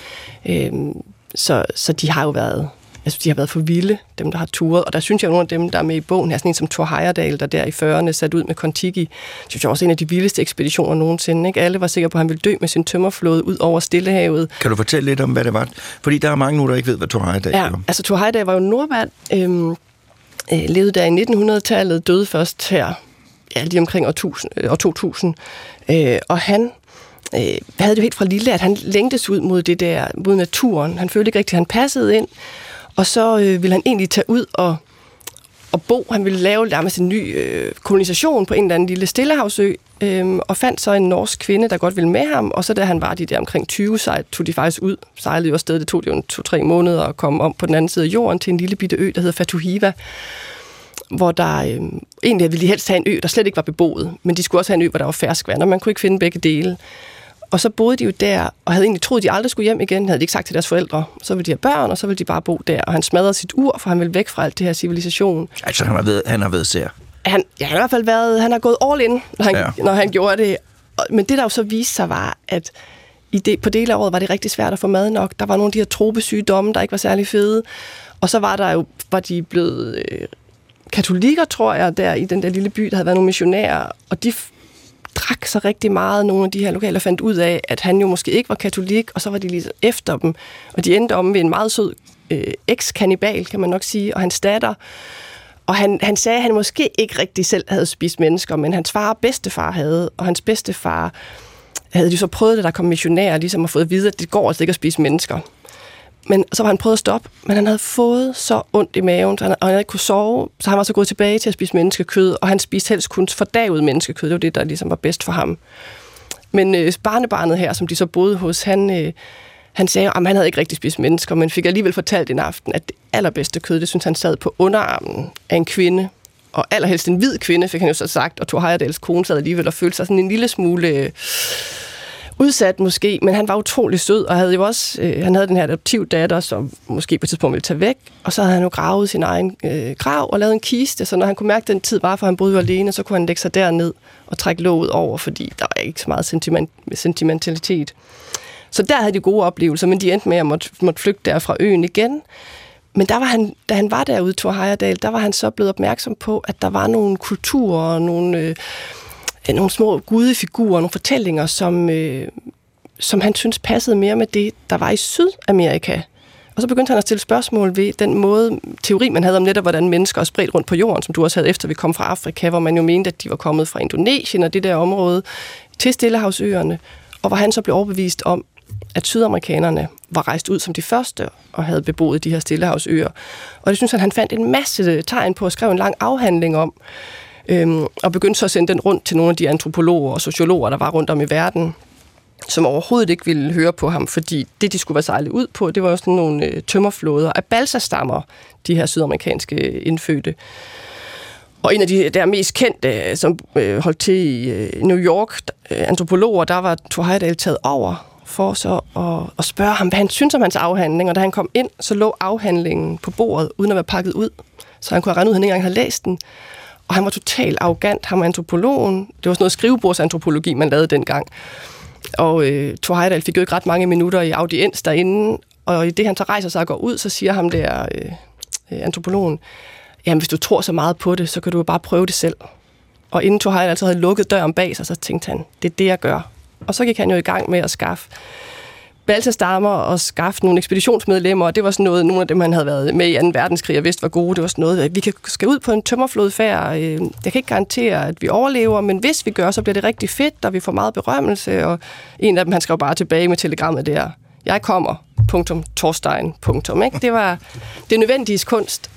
[SPEAKER 3] Øhm, så, så de har jo været jeg synes, de har været for vilde, dem, der har turet. Og der synes jeg, at nogle af dem, der er med i bogen, er sådan en som Thor Heyerdahl, der der i 40'erne sat ud med Kontiki. synes jeg også en af de vildeste ekspeditioner nogensinde. Ikke? Alle var sikre på, at han ville dø med sin tømmerflåde ud over Stillehavet.
[SPEAKER 2] Kan du fortælle lidt om, hvad det var? Fordi der er mange nu, der ikke ved, hvad Thor Heyerdahl
[SPEAKER 3] ja, var. altså Thor Heyerdahl var jo nordmand, øhm, øh, levede der i 1900-tallet, døde først her ja, lige omkring år, 1000, øh, år 2000. Øh, og han øh, havde det jo helt fra lille, at han længtes ud mod det der, mod naturen. Han følte ikke rigtigt, at han passede ind. Og så øh, ville han egentlig tage ud og, og bo. Han ville lave nærmest en ny øh, kolonisation på en eller anden lille stillehavsø, øh, og fandt så en norsk kvinde, der godt ville med ham. Og så da han var de der omkring 20, så tog de faktisk ud, sejlede jo afsted. Det tog det jo to-tre måneder at komme om på den anden side af jorden til en lille bitte ø, der hedder Fatuhiva hvor der øh, egentlig ville de helst have en ø, der slet ikke var beboet, men de skulle også have en ø, hvor der var ferskvand, og man kunne ikke finde begge dele. Og så boede de jo der, og havde egentlig troet, at de aldrig skulle hjem igen, havde de ikke sagt til deres forældre. Så ville de have børn, og så ville de bare bo der. Og han smadrede sit ur, for han ville væk fra alt det her civilisation.
[SPEAKER 2] Altså, han har været, han har været sær.
[SPEAKER 3] Han, ja, han har i hvert fald været, han har gået all in, når han, ja. når han gjorde det. Men det, der jo så viste sig, var, at i det, på dele af året var det rigtig svært at få mad nok. Der var nogle af de her tropesygdomme, der ikke var særlig fede. Og så var der jo, var de blevet øh, katolikker, tror jeg, der i den der lille by, der havde været nogle missionærer, og de drak så rigtig meget, nogle af de her lokale fandt ud af, at han jo måske ikke var katolik, og så var de lige efter dem. Og de endte om ved en meget sød øh, eks-kannibal, kan man nok sige, og hans datter. Og han, han sagde, at han måske ikke rigtig selv havde spist mennesker, men hans far og bedstefar havde, og hans bedstefar havde de så prøvet det, der kom missionærer, ligesom at få at vide, at det går altså ikke at spise mennesker. Men så var han prøvet at stoppe, men han havde fået så ondt i maven, så han, og han havde ikke kunne sove, så han var så gået tilbage til at spise menneskekød, og han spiste helst kun fordaget menneskekød. Det var det, der ligesom var bedst for ham. Men øh, barnebarnet her, som de så boede hos, han, øh, han sagde, at han havde ikke rigtig spist mennesker, men fik alligevel fortalt en aften, at det allerbedste kød, det synes han sad på underarmen af en kvinde, og allerhelst en hvid kvinde, fik han jo så sagt, og Thor Heyerdahls kone sad alligevel og følte sig sådan en lille smule øh, udsat måske, men han var utrolig sød, og havde jo også, øh, han havde den her adoptiv datter, som måske på et tidspunkt ville tage væk, og så havde han jo gravet sin egen øh, grav og lavet en kiste, så når han kunne mærke, at den tid var, for han boede jo alene, så kunne han lægge sig derned og trække låget over, fordi der var ikke så meget sentiment, sentimentalitet. Så der havde de gode oplevelser, men de endte med at måtte, måtte flygte der fra øen igen. Men der var han, da han var derude, Thor Heyerdahl, der var han så blevet opmærksom på, at der var nogle kulturer og nogle, øh, nogle små gudefigurer, nogle fortællinger, som, øh, som han synes passede mere med det, der var i Sydamerika. Og så begyndte han at stille spørgsmål ved den måde, teori man havde om netop, hvordan mennesker er spredt rundt på jorden, som du også havde efter vi kom fra Afrika, hvor man jo mente, at de var kommet fra Indonesien og det der område til Stillehavsøerne, og hvor han så blev overbevist om, at sydamerikanerne var rejst ud som de første og havde beboet de her stillehavsøer. Og det synes han, han fandt en masse tegn på og skrev en lang afhandling om, øhm, og begyndte så at sende den rundt til nogle af de antropologer og sociologer, der var rundt om i verden, som overhovedet ikke ville høre på ham, fordi det, de skulle være sejlet ud på, det var sådan nogle øh, tømmerflåder af balsastammer, de her sydamerikanske indfødte. Og en af de der mest kendte, øh, som øh, holdt til i øh, New York, øh, antropologer, der var Thor Heyerdahl taget over for så at, at spørge ham, hvad han synes om hans afhandling. Og da han kom ind, så lå afhandlingen på bordet, uden at være pakket ud. Så han kunne have regnet ud, at han ikke engang havde læst den. Og han var totalt arrogant, ham antropologen. Det var sådan noget skrivebordsantropologi, man lavede dengang. Og øh, Thor Heyerdahl fik jo ikke ret mange minutter i audiens derinde. Og i det, han så rejser sig og går ud, så siger ham der øh, øh antropologen, jamen hvis du tror så meget på det, så kan du jo bare prøve det selv. Og inden Thor Heyerdahl altså havde lukket døren bag sig, så tænkte han, det er det, jeg gør. Og så gik han jo i gang med at skaffe balsastammer og skaffe nogle ekspeditionsmedlemmer, og det var sådan noget, nogle af dem, han havde været med i 2. verdenskrig og vidste var gode, det var sådan noget, at vi kan, skal ud på en tømmerflodfærd, øh, jeg kan ikke garantere, at vi overlever, men hvis vi gør, så bliver det rigtig fedt, og vi får meget berømmelse, og en af dem, han skrev bare tilbage med telegrammet der, jeg kommer, punktum, Torstein, punktum, ikke? Det var det nødvendige kunst,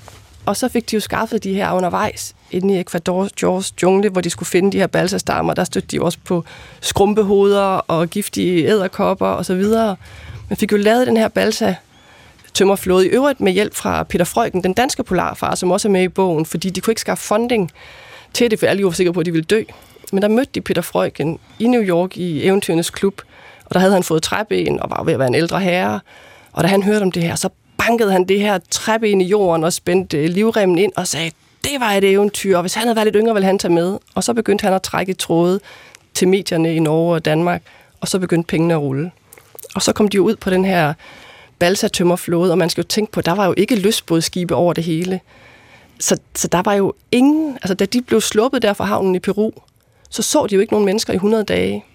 [SPEAKER 3] og så fik de jo skaffet de her undervejs inde i Ecuadors jungle, hvor de skulle finde de her balsastammer. Der stødte de også på skrumpehoveder og giftige æderkopper og så videre. Man fik jo lavet den her balsa tømmerflåde i øvrigt med hjælp fra Peter Frøken, den danske polarfar, som også er med i bogen, fordi de kunne ikke skaffe funding til det, for alle var sikre på, at de ville dø. Men der mødte de Peter Frøken i New York i Eventyrenes Klub, og der havde han fået træben og var ved at være en ældre herre. Og da han hørte om det her, så bankede han det her træben i jorden og spændte øh, livremmen ind og sagde, det var et eventyr, og hvis han havde været lidt yngre, ville han tage med. Og så begyndte han at trække tråde til medierne i Norge og Danmark, og så begyndte pengene at rulle. Og så kom de jo ud på den her balsatømmerflåde, og man skal jo tænke på, der var jo ikke løsbådskibe over det hele. Så, så der var jo ingen, altså da de blev sluppet der fra havnen i Peru, så så de jo ikke nogen mennesker i 100 dage.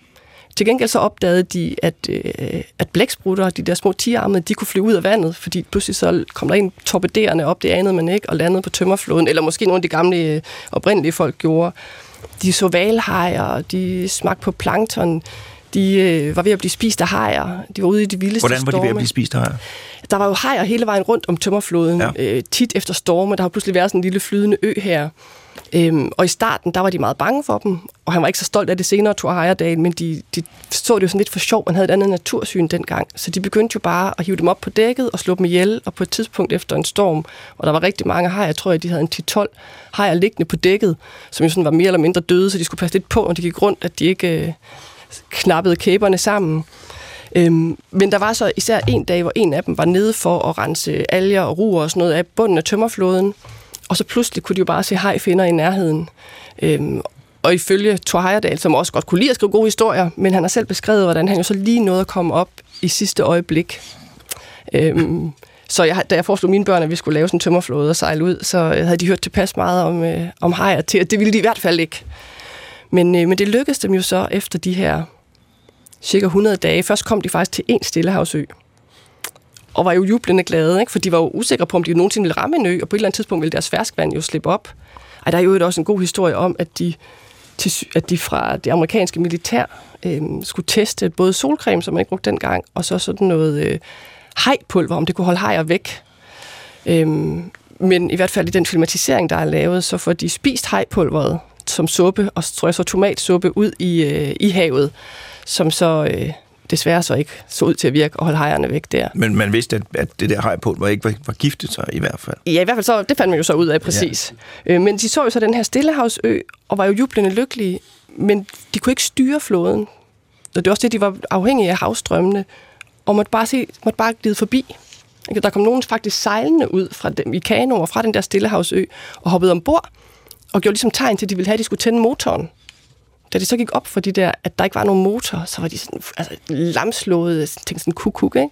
[SPEAKER 3] Til gengæld så opdagede de, at, øh, at blæksprutter, de der små tigerarmede, de kunne flyve ud af vandet, fordi pludselig så kom der en torpederende op, det anede man ikke, og landede på tømmerfloden, eller måske nogle af de gamle øh, oprindelige folk gjorde. De så valhajer, de smagte på plankton, de øh, var ved at blive spist af hajer. De var ude i de vildeste
[SPEAKER 2] Hvordan var de ved at blive spist af hajer?
[SPEAKER 3] Der var jo hajer hele vejen rundt om tømmerfloden, ja. øh, tit efter storme. Der har pludselig været sådan en lille flydende ø her. Øhm, og i starten, der var de meget bange for dem, og han var ikke så stolt af det senere, Thor Heyerdahl, men de, de så det jo sådan lidt for sjov. Man havde et andet natursyn dengang, så de begyndte jo bare at hive dem op på dækket og slå dem ihjel, og på et tidspunkt efter en storm, og der var rigtig mange hajer, jeg tror, jeg, de havde en 10-12 hajer liggende på dækket, som jo sådan var mere eller mindre døde, så de skulle passe lidt på, når de gik rundt, at de ikke øh, knappede kæberne sammen. Øhm, men der var så især en dag, hvor en af dem var nede for at rense alger og ruer og sådan noget af bunden af tømmerfloden, og så pludselig kunne de jo bare se hejfinder i nærheden. Øhm, og ifølge Thor Heyerdahl, som også godt kunne lide at skrive gode historier, men han har selv beskrevet, hvordan han jo så lige nåede at komme op i sidste øjeblik. Øhm, så jeg, da jeg foreslog mine børn, at vi skulle lave sådan en tømmerflåde og sejle ud, så øh, havde de hørt tilpas meget om, øh, om hajer til, at det ville de i hvert fald ikke. Men, øh, men det lykkedes dem jo så efter de her cirka 100 dage. Først kom de faktisk til en stillehavsø, og var jo jublende glade, ikke? for de var jo usikre på, om de nogensinde ville ramme en ø, og på et eller andet tidspunkt ville deres ferskvand jo slippe op. Ej, der er jo også en god historie om, at de, til, at de fra det amerikanske militær øh, skulle teste både solcreme, som man ikke brugte dengang, og så sådan noget øh, hejpulver, om det kunne holde hajer væk. Øh, men i hvert fald i den filmatisering, der er lavet, så får de spist hejpulveret som suppe, og tror jeg så tomatsuppe ud i, øh, i havet, som så... Øh, desværre så ikke så ud til at virke og holde hejerne væk der.
[SPEAKER 2] Men man vidste, at, at det der hejpult var ikke var, var giftet sig i hvert fald.
[SPEAKER 3] Ja, i hvert fald så, det fandt man jo så ud af præcis. Ja. Øh, men de så jo så den her Stillehavsø, og var jo jublende lykkelige, men de kunne ikke styre flåden. Og det var også det, de var afhængige af havstrømmene, og måtte bare, se, måtte bare glide forbi. Der kom nogen faktisk sejlende ud fra dem, i kanoer fra den der Stillehavsø, og hoppede ombord, og gjorde ligesom tegn til, at de ville have, at de skulle tænde motoren. Da det så gik op for de der, at der ikke var nogen motor, så var de sådan, altså, lamslåede, tænkte sådan kukuk, ikke?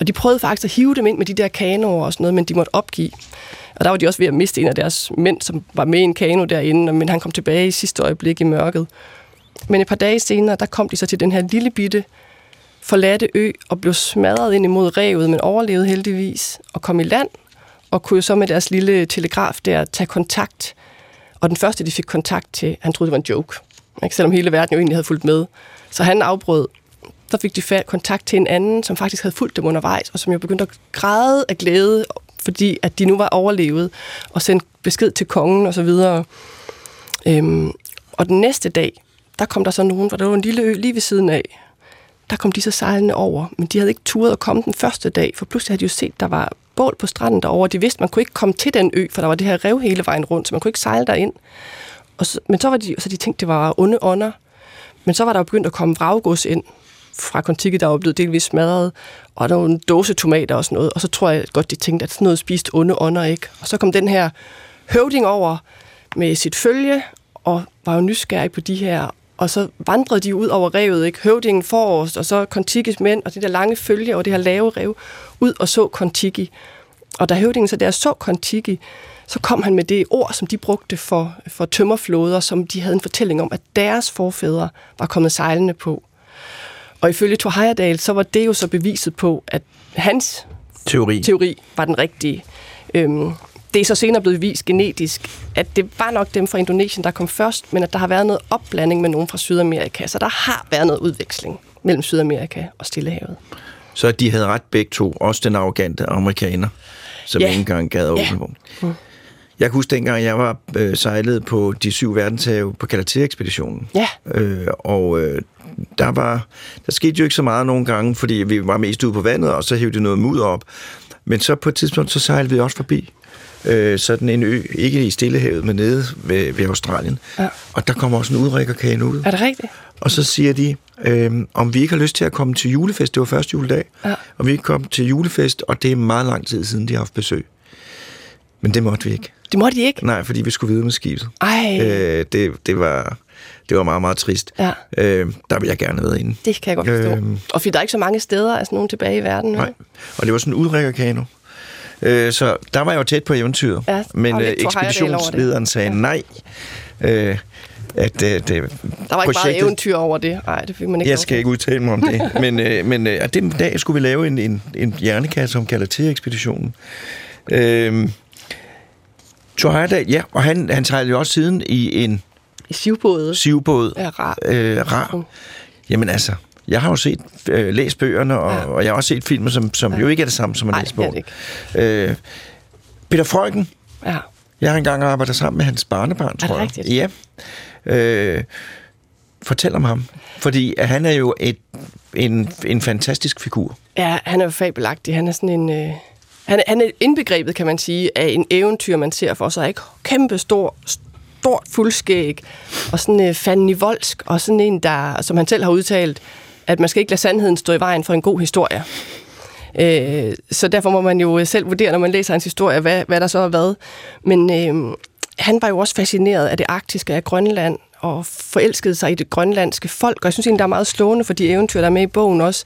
[SPEAKER 3] Og de prøvede faktisk at hive dem ind med de der kanoer og sådan noget, men de måtte opgive. Og der var de også ved at miste en af deres mænd, som var med i en kano derinde, men han kom tilbage i sidste øjeblik i mørket. Men et par dage senere, der kom de så til den her lille bitte forladte ø og blev smadret ind imod revet, men overlevede heldigvis og kom i land og kunne jo så med deres lille telegraf der tage kontakt. Og den første, de fik kontakt til, han troede, det var en joke. Ikke? Selvom hele verden jo egentlig havde fulgt med. Så han afbrød. Så fik de kontakt til en anden, som faktisk havde fulgt dem undervejs, og som jo begyndte at græde af glæde, fordi at de nu var overlevet, og sendte besked til kongen og så videre. Øhm, og den næste dag, der kom der så nogen, hvor der var en lille ø lige ved siden af. Der kom de så sejlende over, men de havde ikke turet at komme den første dag, for pludselig havde de jo set, der var bål på stranden derovre. De vidste, man kunne ikke komme til den ø, for der var det her rev hele vejen rundt, så man kunne ikke sejle derind. Og så, men så var de, så de tænkte, det var onde ånder. Men så var der jo begyndt at komme vraggods ind fra Kontiki, der var blevet delvis smadret, og der var en dåse tomater og sådan noget. Og så tror jeg godt, de tænkte, at sådan noget spiste onde ånder ikke. Og så kom den her høvding over med sit følge, og var jo nysgerrig på de her og så vandrede de ud over revet, ikke? Høvdingen forrest, og så Kontikis mænd, og det der lange følge og det her lave rev, ud og så Kontiki. Og da høvdingen så der så Kontiki, så kom han med det ord, som de brugte for, for tømmerflåder, som de havde en fortælling om, at deres forfædre var kommet sejlende på. Og ifølge Thor Heyerdahl, så var det jo så beviset på, at hans
[SPEAKER 2] teori,
[SPEAKER 3] teori var den rigtige. Øhm, det er så senere blevet vist genetisk, at det var nok dem fra Indonesien, der kom først, men at der har været noget opblanding med nogen fra Sydamerika. Så der har været noget udveksling mellem Sydamerika og Stillehavet.
[SPEAKER 2] Så de havde ret begge to, også den arrogante amerikaner, som ja. ikke engang gad åbne ja. Jeg kan huske dengang, jeg var øh, sejlet på de syv verdenshave på Galatea-ekspeditionen.
[SPEAKER 3] Ja.
[SPEAKER 2] Øh, og øh, der var, der skete jo ikke så meget nogle gange, fordi vi var mest ude på vandet, og så hævde det noget mudder op. Men så på et tidspunkt, så sejlede vi også forbi øh, sådan en ø, ikke i Stillehavet, men nede ved, ved Australien. Ja. Og der kommer også en udrækkerkane ud.
[SPEAKER 3] Er det rigtigt?
[SPEAKER 2] Og så siger de, øh, om vi ikke har lyst til at komme til julefest, det var første juledag, ja. og vi ikke kom til julefest, og det er meget lang tid siden, de har haft besøg. Men det måtte vi ikke.
[SPEAKER 3] Det måtte de ikke?
[SPEAKER 2] Nej, fordi vi skulle videre med skibet.
[SPEAKER 3] Ej.
[SPEAKER 2] Øh, det, det var det var meget, meget trist.
[SPEAKER 3] Ja.
[SPEAKER 2] Øh, der vil jeg gerne været inde.
[SPEAKER 3] Det kan jeg godt forstå. Øh, og fordi der er ikke så mange steder, altså nogen tilbage i verden.
[SPEAKER 2] Nej, og det var sådan en udrækkerkano. Øh, så der var jeg jo tæt på eventyret. Ja, men øh, ekspeditionslederen sagde ja. nej. Øh, at, øh, det, der
[SPEAKER 3] var ikke meget eventyr over det. Nej, det fik man ikke
[SPEAKER 2] Jeg skal ikke udtale mig om det. men øh, men øh, den dag skulle vi lave en, en, en hjernekasse om Galatea-ekspeditionen. Øh, Thor Heyerdahl, ja, og han, han sejlede jo også siden i en...
[SPEAKER 3] I sivbåd.
[SPEAKER 2] Sivbåd.
[SPEAKER 3] Ja, rar.
[SPEAKER 2] Øh, rar. Jamen altså, jeg har jo set, øh, læst bøgerne, og, ja. og jeg har også set filmer, som, som ja. jo ikke er det samme som at læse bogen. Øh, Peter Freugen.
[SPEAKER 3] Ja.
[SPEAKER 2] Jeg har engang arbejdet sammen med hans barnebarn, tror
[SPEAKER 3] jeg.
[SPEAKER 2] Rigtigt? Ja. Øh, fortæl om ham. Fordi han er jo et, en, en fantastisk figur.
[SPEAKER 3] Ja, han er jo fabelagtig. Han er sådan en... Øh han, han er indbegrebet, kan man sige, af en eventyr, man ser for sig. Ikke? Kæmpe stor, stort fuldskæg, og sådan øh, en uh, fanden voldsk, og sådan en, der, som han selv har udtalt, at man skal ikke lade sandheden stå i vejen for en god historie. Øh, så derfor må man jo øh, selv vurdere, når man læser hans historie, hvad, hvad der så er hvad. Men øh, han var jo også fascineret af det arktiske, af Grønland, og forelskede sig i det grønlandske folk. Og jeg synes egentlig, der er meget slående for de eventyr, der er med i bogen også,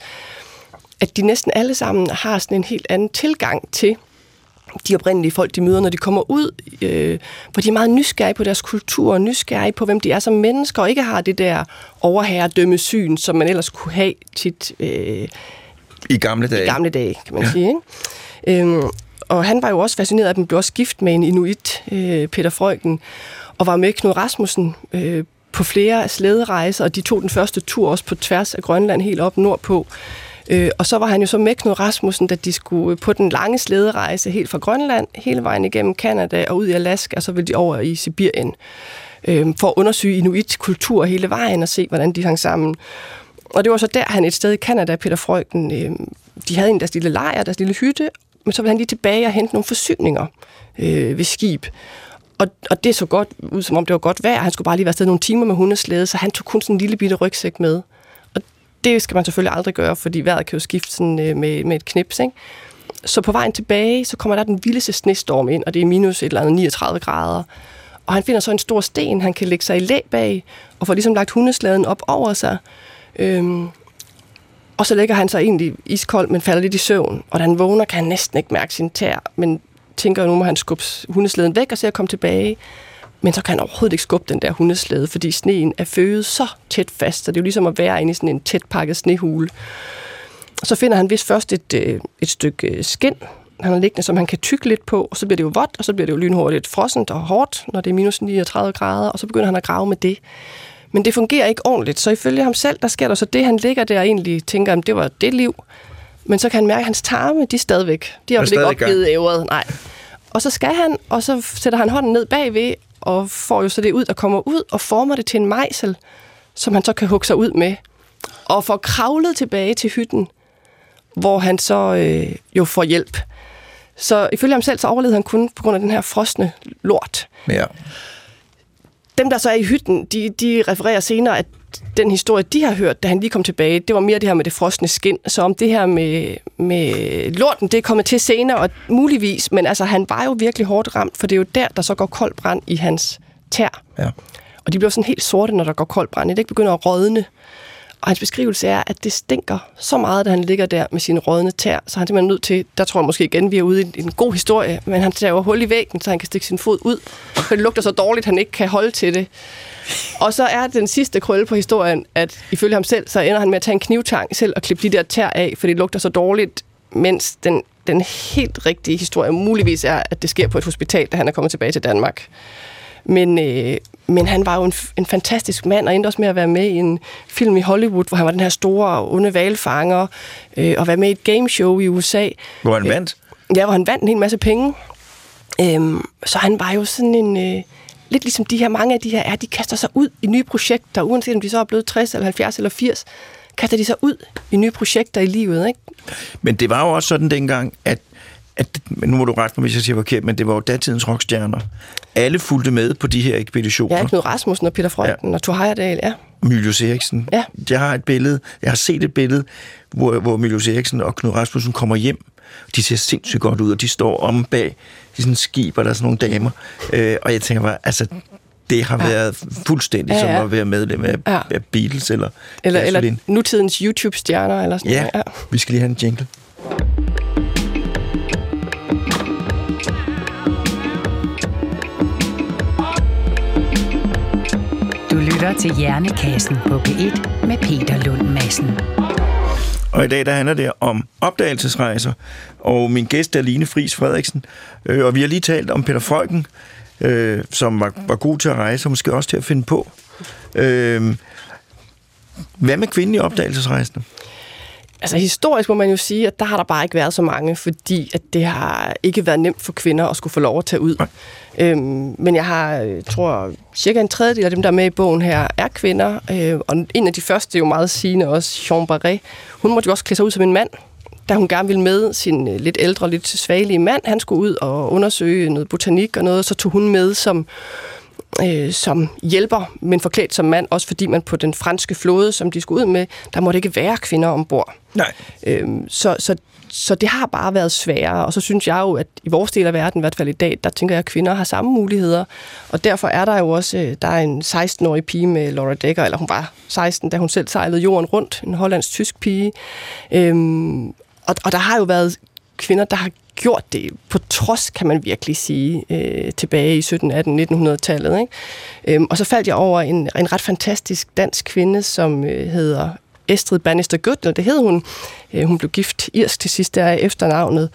[SPEAKER 3] at de næsten alle sammen har sådan en helt anden tilgang til de oprindelige folk, de møder, når de kommer ud, øh, hvor de er meget nysgerrige på deres kultur, og nysgerrige på, hvem de er som mennesker, og ikke har det der overherredømme syn, som man ellers kunne have tit øh,
[SPEAKER 2] i gamle dage.
[SPEAKER 3] I gamle dage, kan man ja. sige. Ikke? Øhm, og han var jo også fascineret af dem, blev også gift med en inuit, øh, Peter Freugen, og var med Knud Rasmussen øh, på flere slæderejser, og de tog den første tur også på tværs af Grønland, helt op nordpå. Øh, og så var han jo så med Knud Rasmussen, da de skulle øh, på den lange slæderejse helt fra Grønland, hele vejen igennem Kanada og ud i Alaska, og så ville de over i Sibirien øh, for at undersøge inuit kultur hele vejen og se, hvordan de hang sammen. Og det var så der, han et sted i Kanada, Peter Frøken, øh, de havde en deres lille lejr, deres lille hytte, men så ville han lige tilbage og hente nogle forsyninger øh, ved skib. Og, og det så godt ud, som om det var godt vejr. Han skulle bare lige være afsted nogle timer med hundeslæde, så han tog kun sådan en lille bitte rygsæk med. Det skal man selvfølgelig aldrig gøre, fordi vejret kan jo skifte sådan, øh, med, med et knips, ikke? Så på vejen tilbage, så kommer der den vildeste snestorm ind, og det er minus et eller andet 39 grader. Og han finder så en stor sten, han kan lægge sig i læ bag, og får ligesom lagt hundesladen op over sig. Øhm, og så lægger han sig egentlig iskold, men falder lidt i søvn. Og da han vågner, kan han næsten ikke mærke sin tær, men tænker, at nu må han skubbe hundesladen væk og se at komme tilbage. Men så kan han overhovedet ikke skubbe den der hundeslæde, fordi sneen er føget så tæt fast, så det er jo ligesom at være inde i sådan en tæt pakket snehule. Så finder han vist først et, øh, et stykke skin, han har liggende, som han kan tykke lidt på, og så bliver det jo vådt, og så bliver det jo lynhurtigt frossent og hårdt, når det er minus 39 grader, og så begynder han at grave med det. Men det fungerer ikke ordentligt, så ifølge ham selv, der sker der så det, han ligger der og egentlig tænker, at det var det liv. Men så kan han mærke, at hans tarme, de er stadigvæk. De har ikke opgivet ævret. Nej. Og så skal han, og så sætter han hånden ned bagved, og får jo så det ud, der kommer ud, og former det til en mejsel, som han så kan hugge sig ud med. Og får kravlet tilbage til hytten, hvor han så øh, jo får hjælp. Så ifølge ham selv, så overlevede han kun på grund af den her frosne lort.
[SPEAKER 2] Ja.
[SPEAKER 3] Dem, der så er i hytten, de, de refererer senere, at den historie, de har hørt, da han lige kom tilbage, det var mere det her med det frosne skin. Så om det her med, med lorten, det er kommet til senere, og muligvis, men altså, han var jo virkelig hårdt ramt, for det er jo der, der så går kold brand i hans tær.
[SPEAKER 2] Ja.
[SPEAKER 3] Og de bliver sådan helt sorte, når der går kold brand. Det ikke begynder at rådne. Og hans beskrivelse er, at det stinker så meget, da han ligger der med sine rådne tær, så han simpelthen nødt til, der tror jeg måske igen, vi er ude i en god historie, men han tager hul i væggen, så han kan stikke sin fod ud, for det lugter så dårligt, han ikke kan holde til det. Og så er den sidste krølle på historien, at ifølge ham selv, så ender han med at tage en knivtang selv og klippe de der tær af, for det lugter så dårligt, mens den, den helt rigtige historie muligvis er, at det sker på et hospital, da han er kommet tilbage til Danmark. Men, øh, men han var jo en, en fantastisk mand, og endte også med at være med i en film i Hollywood, hvor han var den her store, onde valfanger, øh, og være med i et gameshow i USA.
[SPEAKER 2] Hvor han vandt?
[SPEAKER 3] Ja, hvor han vandt en hel masse penge. Øhm, så han var jo sådan en... Øh, lidt ligesom de her, mange af de her er, de kaster sig ud i nye projekter, uanset om de så er blevet 60 eller 70 eller 80, kaster de sig ud i nye projekter i livet, ikke?
[SPEAKER 2] Men det var jo også sådan dengang, at at, nu må du rette mig, hvis jeg siger forkert, men det var jo datidens rockstjerner. Alle fulgte med på de her ekspeditioner.
[SPEAKER 3] Ja, Knud Rasmussen og Peter Freuchen ja. og Thor Heyerdahl, ja.
[SPEAKER 2] Mylius Eriksen.
[SPEAKER 3] Ja.
[SPEAKER 2] Jeg har et billede, jeg har set et billede, hvor, hvor Mylius Eriksen og Knud Rasmussen kommer hjem. De ser sindssygt godt ud, og de står om bag i sådan skib, og der er sådan nogle damer. Øh, og jeg tænker bare, altså, det har ja. været fuldstændig ja, ja. som at være medlem af, ja. af Beatles eller
[SPEAKER 3] Eller, eller nutidens YouTube-stjerner. Eller sådan
[SPEAKER 2] ja, noget. ja, vi skal lige have en jingle.
[SPEAKER 1] Lytter til Hjernekassen på P1 med Peter Lund Madsen.
[SPEAKER 2] Og i dag der handler det om opdagelsesrejser, og min gæst er Line Friis Frederiksen. Øh, og vi har lige talt om Peter Freuchen, øh, som var, var god til at rejse, og måske også til at finde på. Øh, hvad med kvindelige opdagelsesrejsende?
[SPEAKER 3] Altså historisk må man jo sige, at der har der bare ikke været så mange, fordi at det har ikke været nemt for kvinder at skulle få lov at tage ud. Øhm, men jeg har, jeg tror, cirka en tredjedel af dem, der er med i bogen her, er kvinder. Øh, og en af de første er jo meget sigende også, Jean Barret. Hun måtte jo også klæde sig ud som en mand, da hun gerne ville med sin øh, lidt ældre, lidt svagelige mand. Han skulle ud og undersøge noget botanik og noget, så tog hun med som øh, som hjælper, men forklædt som mand, også fordi man på den franske flåde, som de skulle ud med, der måtte ikke være kvinder ombord.
[SPEAKER 2] Nej.
[SPEAKER 3] Øhm, så, så, så det har bare været sværere, og så synes jeg jo, at i vores del af verden, i hvert fald i dag, der tænker jeg, at kvinder har samme muligheder, og derfor er der jo også, øh, der er en 16-årig pige med Laura Dekker, eller hun var 16, da hun selv sejlede jorden rundt, en hollandsk-tysk pige, øhm, og, og der har jo været kvinder, der har gjort det på trods, kan man virkelig sige, øh, tilbage i 17, 18, 1900-tallet. Ikke? Øhm, og så faldt jeg over en, en ret fantastisk dansk kvinde, som øh, hedder Estrid Bannister Gøtler, det hed hun. Øh, hun blev gift irsk til sidst der er efternavnet.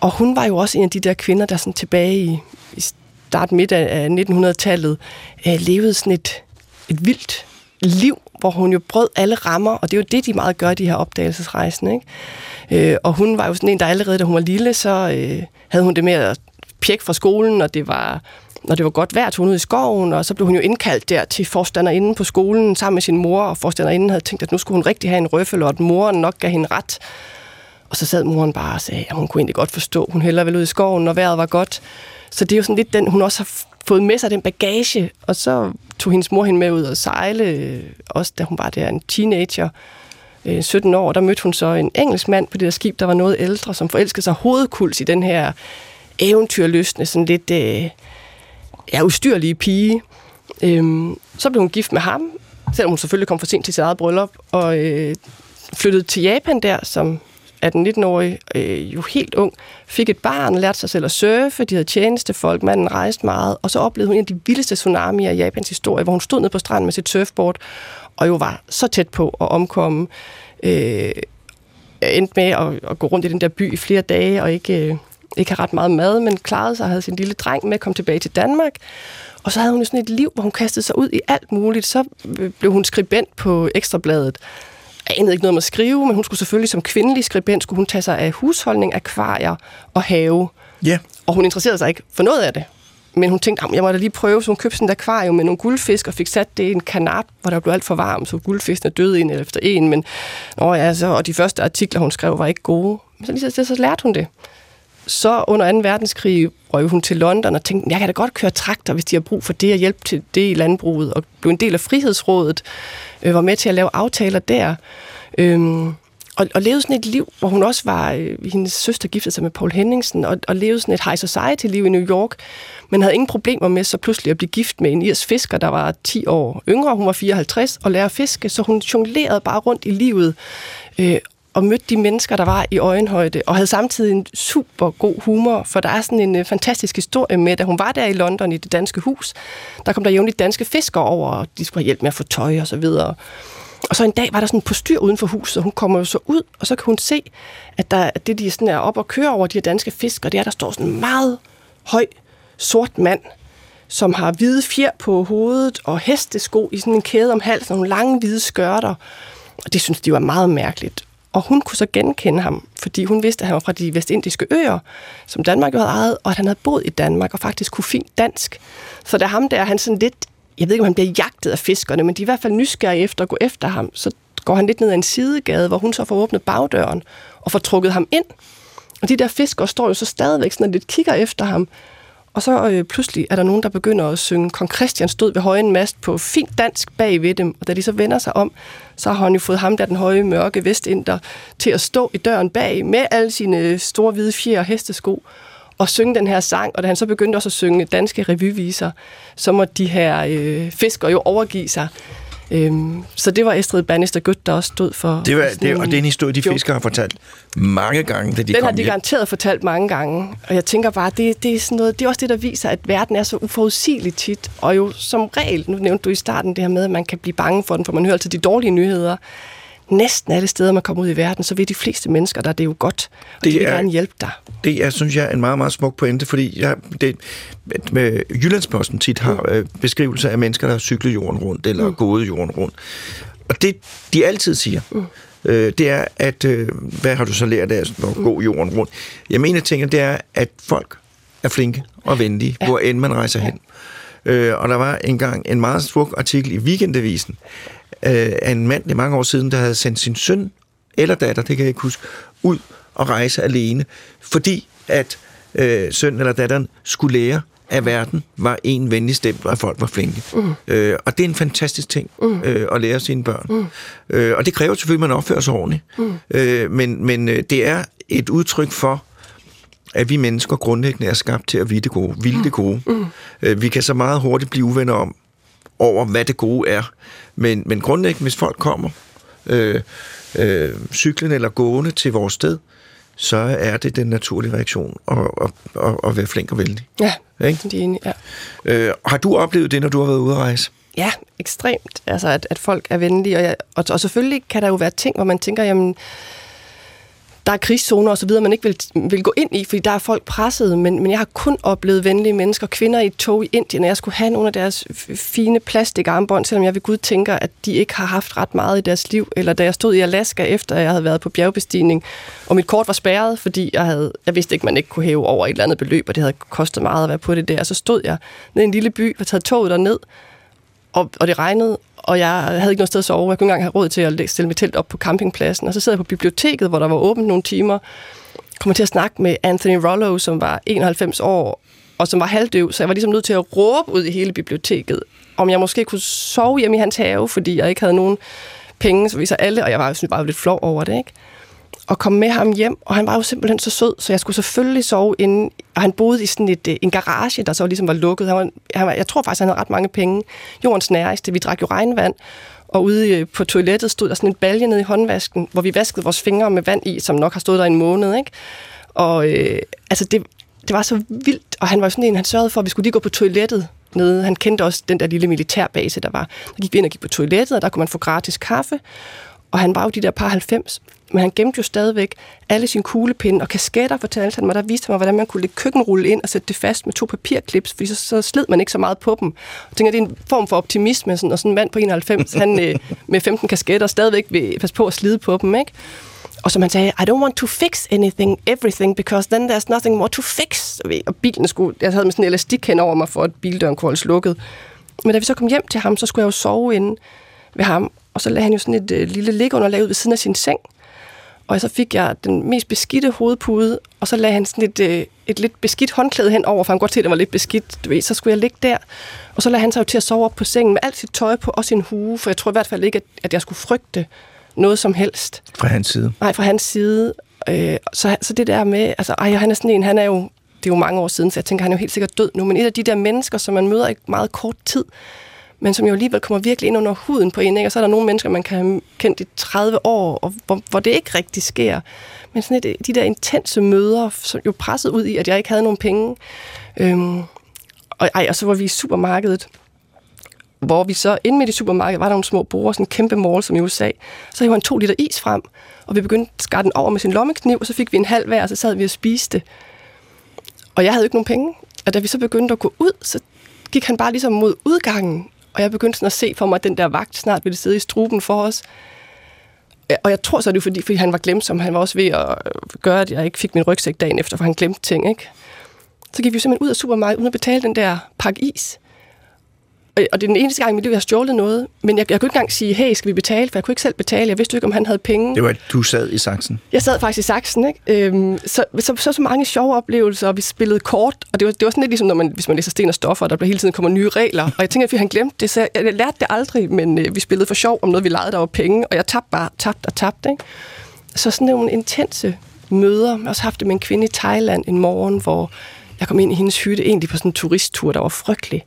[SPEAKER 3] Og hun var jo også en af de der kvinder, der sådan tilbage i, i start midt af 1900-tallet øh, levede sådan et, et vildt liv, hvor hun jo brød alle rammer, og det er jo det, de meget gør, de her opdagelsesrejsende. Ikke? Øh, og hun var jo sådan en, der allerede, da hun var lille, så øh, havde hun det med at pjek fra skolen, og det var, når det var godt vejr, tog hun ud i skoven, og så blev hun jo indkaldt der til forstanderinde på skolen sammen med sin mor, og forstanderinde havde tænkt, at nu skulle hun rigtig have en røffel, og at moren nok gav hende ret. Og så sad moren bare og sagde, at hun kunne egentlig godt forstå, hun hellere ville ud i skoven, når vejret var godt. Så det er jo sådan lidt den, hun også har fået med sig den bagage, og så tog hendes mor hende med ud og sejle, øh, også da hun var der en teenager, øh, 17 år, der mødte hun så en engelsk mand på det der skib, der var noget ældre, som forelskede sig hovedkuls i den her eventyrløsne, sådan lidt øh, ja, ustyrlige pige. Øhm, så blev hun gift med ham, selvom hun selvfølgelig kom for sent til sit eget bryllup, og øh, flyttede til Japan der, som 18-19-årig, øh, jo helt ung, fik et barn, lærte sig selv at surfe, de havde tjenestefolk, manden rejste meget, og så oplevede hun en af de vildeste tsunamier i Japans historie, hvor hun stod ned på stranden med sit surfboard, og jo var så tæt på at omkomme. Øh, endte med at, at gå rundt i den der by i flere dage, og ikke, øh, ikke have ret meget mad, men klarede sig og havde sin lille dreng med, kom tilbage til Danmark. Og så havde hun sådan et liv, hvor hun kastede sig ud i alt muligt. Så blev hun skribent på Ekstrabladet. Jeg anede ikke noget om at skrive, men hun skulle selvfølgelig som kvindelig skribent, skulle hun tage sig af husholdning, akvarier og have.
[SPEAKER 2] Ja. Yeah.
[SPEAKER 3] Og hun interesserede sig ikke for noget af det. Men hun tænkte, jeg må da lige prøve, så hun købte sådan et akvarium med nogle guldfisk, og fik sat det i en kanap, hvor der blev alt for varmt, så guldfiskene døde en efter en. Men, åh, ja, så, og de første artikler, hun skrev, var ikke gode. Men så, lige så, så lærte hun det. Så under 2. verdenskrig røg hun til London og tænkte, jeg kan da godt køre traktor, hvis de har brug for det og hjælpe til det i landbruget. Og blev en del af Frihedsrådet, øh, var med til at lave aftaler der. Øhm, og, og levede sådan et liv, hvor hun også var, øh, hendes søster giftede sig med Paul Henningsen, og, og levede sådan et high society-liv i New York, men havde ingen problemer med så pludselig at blive gift med en irs fisker, der var 10 år yngre, hun var 54, og lære at fiske, så hun jonglerede bare rundt i livet, øh, og mødte de mennesker, der var i øjenhøjde, og havde samtidig en super god humor, for der er sådan en øh, fantastisk historie med, da hun var der i London i det danske hus, der kom der jævnligt danske fiskere over, og de skulle have hjælp med at få tøj og så videre. Og så en dag var der sådan på styr uden for huset, og hun kommer jo så ud, og så kan hun se, at, der, at det, de sådan er op og kører over, de her danske fiskere, det er, der står sådan en meget høj, sort mand, som har hvide fjer på hovedet og hestesko i sådan en kæde om halsen, nogle lange hvide skørter. Og det synes de var meget mærkeligt. Og hun kunne så genkende ham, fordi hun vidste, at han var fra de vestindiske øer, som Danmark jo havde ejet, og at han havde boet i Danmark og faktisk kunne fint dansk. Så der ham der, han sådan lidt jeg ved ikke, om han bliver jagtet af fiskerne, men de er i hvert fald nysgerrige efter at gå efter ham. Så går han lidt ned ad en sidegade, hvor hun så får åbnet bagdøren og får trukket ham ind. Og de der fiskere står jo så stadigvæk sådan lidt kigger efter ham. Og så øh, pludselig er der nogen, der begynder at synge Kong Christian stod ved højen mast på fint dansk bag ved dem. Og da de så vender sig om, så har han jo fået ham der, den høje, mørke vestinder, til at stå i døren bag med alle sine store hvide fjer og hestesko og synge den her sang, og da han så begyndte også at synge danske revyviser, så må de her øh, fiskere jo overgive sig. Øhm, så det var Estrid Bannister Gødt, der også stod for...
[SPEAKER 2] Det var, det, og det er en historie, de fiskere har fortalt mange gange, da de
[SPEAKER 3] Den
[SPEAKER 2] kom
[SPEAKER 3] har de
[SPEAKER 2] hjem.
[SPEAKER 3] garanteret fortalt mange gange, og jeg tænker bare, det, det, er sådan noget, det er også det, der viser, at verden er så uforudsigelig tit, og jo som regel, nu nævnte du i starten det her med, at man kan blive bange for den, for man hører altid de dårlige nyheder, næsten alle steder, man kommer ud i verden, så ved de fleste mennesker, der det er jo godt, og det de vil er, gerne hjælpe dig.
[SPEAKER 2] Det er, synes jeg, en meget, meget smuk pointe, fordi jeg, det, med Jyllandsposten tit har øh, beskrivelser af mennesker, der har cyklet jorden rundt, eller mm. gået jorden rundt. Og det, de altid siger, mm. øh, det er, at, øh, hvad har du så lært af at gå jorden rundt? Jeg mener, tænker, det er, at folk er flinke og venlige, ja. hvor end man rejser ja. hen. Øh, og der var engang en meget smuk artikel i Weekendavisen, øh, af en mand, det er mange år siden, der havde sendt sin søn eller datter, det kan jeg ikke huske, ud og rejse alene, fordi at øh, søn eller datteren skulle lære, at verden var en venlig stempel, og at folk var flinke. Mm. Øh, og det er en fantastisk ting mm. øh, at lære sine børn. Mm. Øh, og det kræver selvfølgelig, at man opfører sig ordentligt. Mm. Øh, men men øh, det er et udtryk for, at vi mennesker grundlæggende er skabt til at ville det gode. Ville det gode. Mm. Øh, vi kan så meget hurtigt blive uvenner om, over, hvad det gode er. Men, men grundlæggende, hvis folk kommer øh, øh, cyklen eller gående til vores sted, så er det den naturlige reaktion at, at, at, at være flink og vældig.
[SPEAKER 3] Ja, ikke? det er enig, ja.
[SPEAKER 2] Øh, har du oplevet det, når du har været ude at rejse?
[SPEAKER 3] Ja, ekstremt. Altså, at, at folk er venlige. Og, jeg, og, og selvfølgelig kan der jo være ting, hvor man tænker, jamen, der er krigszoner og så videre, man ikke vil, vil gå ind i, fordi der er folk presset, men, men jeg har kun oplevet venlige mennesker, kvinder i et tog i Indien, og jeg skulle have nogle af deres fine plastikarmbånd, selvom jeg ved Gud tænker, at de ikke har haft ret meget i deres liv, eller da jeg stod i Alaska, efter jeg havde været på bjergbestigning, og mit kort var spærret, fordi jeg, havde, jeg vidste ikke, man ikke kunne hæve over et eller andet beløb, og det havde kostet meget at være på det der, så stod jeg ned i en lille by, og taget toget derned, og, og det regnede, og jeg havde ikke noget sted at sove. Jeg kunne ikke engang have råd til at stille mit telt op på campingpladsen. Og så sad jeg på biblioteket, hvor der var åbent nogle timer, kommer til at snakke med Anthony Rollo, som var 91 år, og som var halvdøv, så jeg var ligesom nødt til at råbe ud i hele biblioteket, om jeg måske kunne sove hjemme i hans have, fordi jeg ikke havde nogen penge, så vi så alle, og jeg var jo bare lidt flov over det, ikke? Og kom med ham hjem, og han var jo simpelthen så sød, så jeg skulle selvfølgelig sove inde, og han boede i sådan et, øh, en garage, der så ligesom var lukket. Han var, han var, jeg tror faktisk, han havde ret mange penge. Jordens næreste, vi drak jo regnvand, og ude øh, på toilettet stod der sådan en balje nede i håndvasken, hvor vi vaskede vores fingre med vand i, som nok har stået der en måned, ikke? Og øh, altså, det, det var så vildt, og han var sådan en, han sørgede for, at vi skulle lige gå på toilettet nede. Han kendte også den der lille militærbase, der var. Der gik vi ind og gik på toilettet, og der kunne man få gratis kaffe. Og han var jo de der par 90, men han gemte jo stadigvæk alle sine kuglepinde og kasketter, fortalte han mig, der viste mig, hvordan man kunne lægge køkkenrulle ind og sætte det fast med to papirklips, fordi så, så sled man ikke så meget på dem. Jeg tænker, det er en form for optimisme, sådan, og sådan en mand på 91, han øh, med 15 kasketter stadigvæk vil passe på at slide på dem, ikke? Og som han sagde, I don't want to fix anything, everything, because then there's nothing more to fix. Og bilen skulle, jeg havde med sådan en elastik hen over mig, for at bildøren kunne holde lukket. Men da vi så kom hjem til ham, så skulle jeg jo sove inde ved ham, og så lagde han jo sådan et øh, lille ligunderlag ud ved siden af sin seng. Og så fik jeg den mest beskidte hovedpude, og så lagde han sådan et, øh, et lidt beskidt håndklæde hen over, for han godt se, at det var lidt beskidt. Du ved, så skulle jeg ligge der, og så lagde han sig jo til at sove op på sengen med alt sit tøj på, og sin hue, for jeg tror i hvert fald ikke, at, at jeg skulle frygte noget som helst.
[SPEAKER 2] Fra hans side?
[SPEAKER 3] Nej, fra hans side. Øh, så, så det der med, altså, ej, han er sådan en, han er jo, det er jo mange år siden, så jeg tænker, han er jo helt sikkert død nu, men et af de der mennesker, som man møder i meget kort tid, men som jo alligevel kommer virkelig ind under huden på en, ikke? og så er der nogle mennesker, man kan have kendt i 30 år, og hvor, hvor det ikke rigtig sker. Men sådan et, de der intense møder, som jo presset ud i, at jeg ikke havde nogen penge. Øhm, og, ej, og så var vi i supermarkedet, hvor vi så, inde midt i supermarkedet, var der nogle små borer, sådan en kæmpe mall som i USA. Så hævde han to liter is frem, og vi begyndte at skære den over med sin lommekniv, og så fik vi en halv hver, og så sad vi og spiste. Og jeg havde ikke nogen penge. Og da vi så begyndte at gå ud, så gik han bare ligesom mod udgangen, og jeg begyndte sådan at se for mig, at den der vagt snart ville sidde i struben for os. Og jeg tror så, det er fordi, fordi han var glemt, som han var også ved at øh, gøre, at jeg ikke fik min rygsæk dagen efter, for han glemte ting, ikke? Så gik vi simpelthen ud af supermarkedet, uden at betale den der pakke is og det er den eneste gang i mit liv, jeg har stjålet noget, men jeg, jeg kunne ikke engang sige, hey, skal vi betale? For jeg kunne ikke selv betale. Jeg vidste ikke, om han havde penge.
[SPEAKER 2] Det var, at du sad i saksen?
[SPEAKER 3] Jeg sad faktisk i saksen, ikke? Øhm, så, så, så, så, mange sjove oplevelser, og vi spillede kort, og det var, det var sådan lidt ligesom, når man, hvis man læser sten og stoffer, og der hele tiden kommer nye regler. Og jeg tænker, at han glemte det, så jeg, jeg lærte det aldrig, men øh, vi spillede for sjov om noget, vi legede, der var penge, og jeg tabte bare, tabte og tabte, ikke? Så sådan nogle intense møder. Jeg har også haft det med en kvinde i Thailand en morgen, hvor jeg kom ind i hendes hytte, egentlig på sådan en turisttur, der var frygtelig.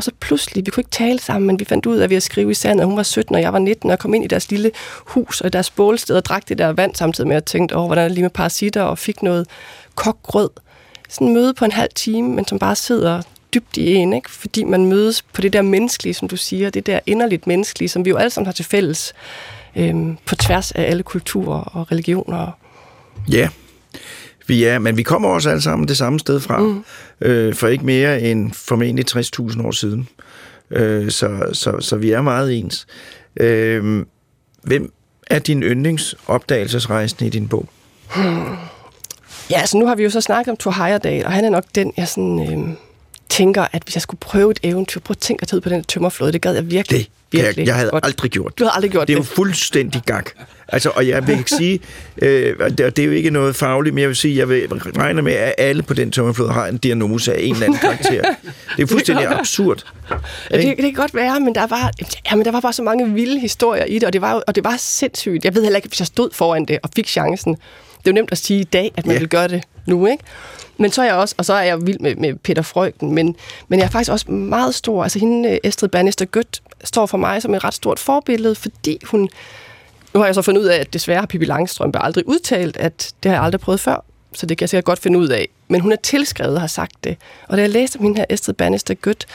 [SPEAKER 3] Og så pludselig, vi kunne ikke tale sammen, men vi fandt ud af, at vi at skrive i sandet. Hun var 17, og jeg var 19, og kom ind i deres lille hus og deres bålsted og drak det der vand samtidig med, at jeg tænkte, åh, hvordan er det lige med parasitter, og fik noget kokgrød. Sådan en møde på en halv time, men som bare sidder dybt i en, ikke? fordi man mødes på det der menneskelige, som du siger, det der inderligt menneskelige, som vi jo alle sammen har til fælles øhm, på tværs af alle kulturer og religioner.
[SPEAKER 2] Ja, vi er, men vi kommer også alle sammen det samme sted fra, mm. øh, for ikke mere end formentlig 60.000 år siden. Øh, så, så, så vi er meget ens. Øh, hvem er din yndlingsopdagelsesrejsende i din bog? Hmm.
[SPEAKER 3] Ja, altså nu har vi jo så snakket om Thor Heyerdahl, og han er nok den, jeg sådan... Øh tænker, at hvis jeg skulle prøve et eventyr, prøv at tænke ud på den tømmerflåde, det gad jeg virkelig.
[SPEAKER 2] Det
[SPEAKER 3] virkelig
[SPEAKER 2] jeg, jeg havde godt. aldrig gjort.
[SPEAKER 3] Du havde aldrig gjort
[SPEAKER 2] det. Det er jo fuldstændig gag. Altså, og jeg vil ikke sige, øh, det, det er jo ikke noget fagligt, men jeg vil sige, jeg vil regne med, at alle på den tømmerflåde har en diagnose af en eller anden karakter. Det er fuldstændig det absurd.
[SPEAKER 3] Ja, det, det, kan godt være, men der var, ja, men der var bare så mange vilde historier i det, og det var, og det var sindssygt. Jeg ved heller ikke, hvis jeg stod foran det og fik chancen. Det er jo nemt at sige i dag, at man ja. vil gøre det nu, ikke? Men så er jeg også, og så er jeg vild med, med Peter Frøken, men, men jeg er faktisk også meget stor. Altså hende, Estrid Bannister Gødt, står for mig som et ret stort forbillede, fordi hun... Nu har jeg så fundet ud af, at desværre har Pippi Langstrømpe aldrig udtalt, at det har jeg aldrig prøvet før, så det kan jeg sikkert godt finde ud af. Men hun er tilskrevet og har sagt det. Og da jeg læste om hende her Estrid Bannister Gødt,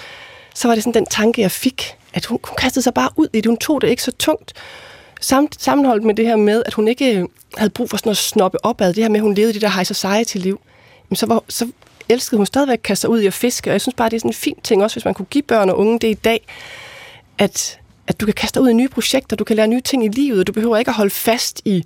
[SPEAKER 3] så var det sådan den tanke, jeg fik, at hun, hun kastede sig bare ud i det. Hun tog det ikke så tungt. Samt, sammenholdt med det her med, at hun ikke øh, havde brug for sådan at snoppe opad, det her med, at hun levede det der high society-liv, men så, var, så elskede hun stadigvæk at kaste sig ud i at fiske, og jeg synes bare, det er sådan en fin ting også, hvis man kunne give børn og unge det i dag, at, at du kan kaste dig ud i nye projekter, du kan lære nye ting i livet, du behøver ikke at holde fast i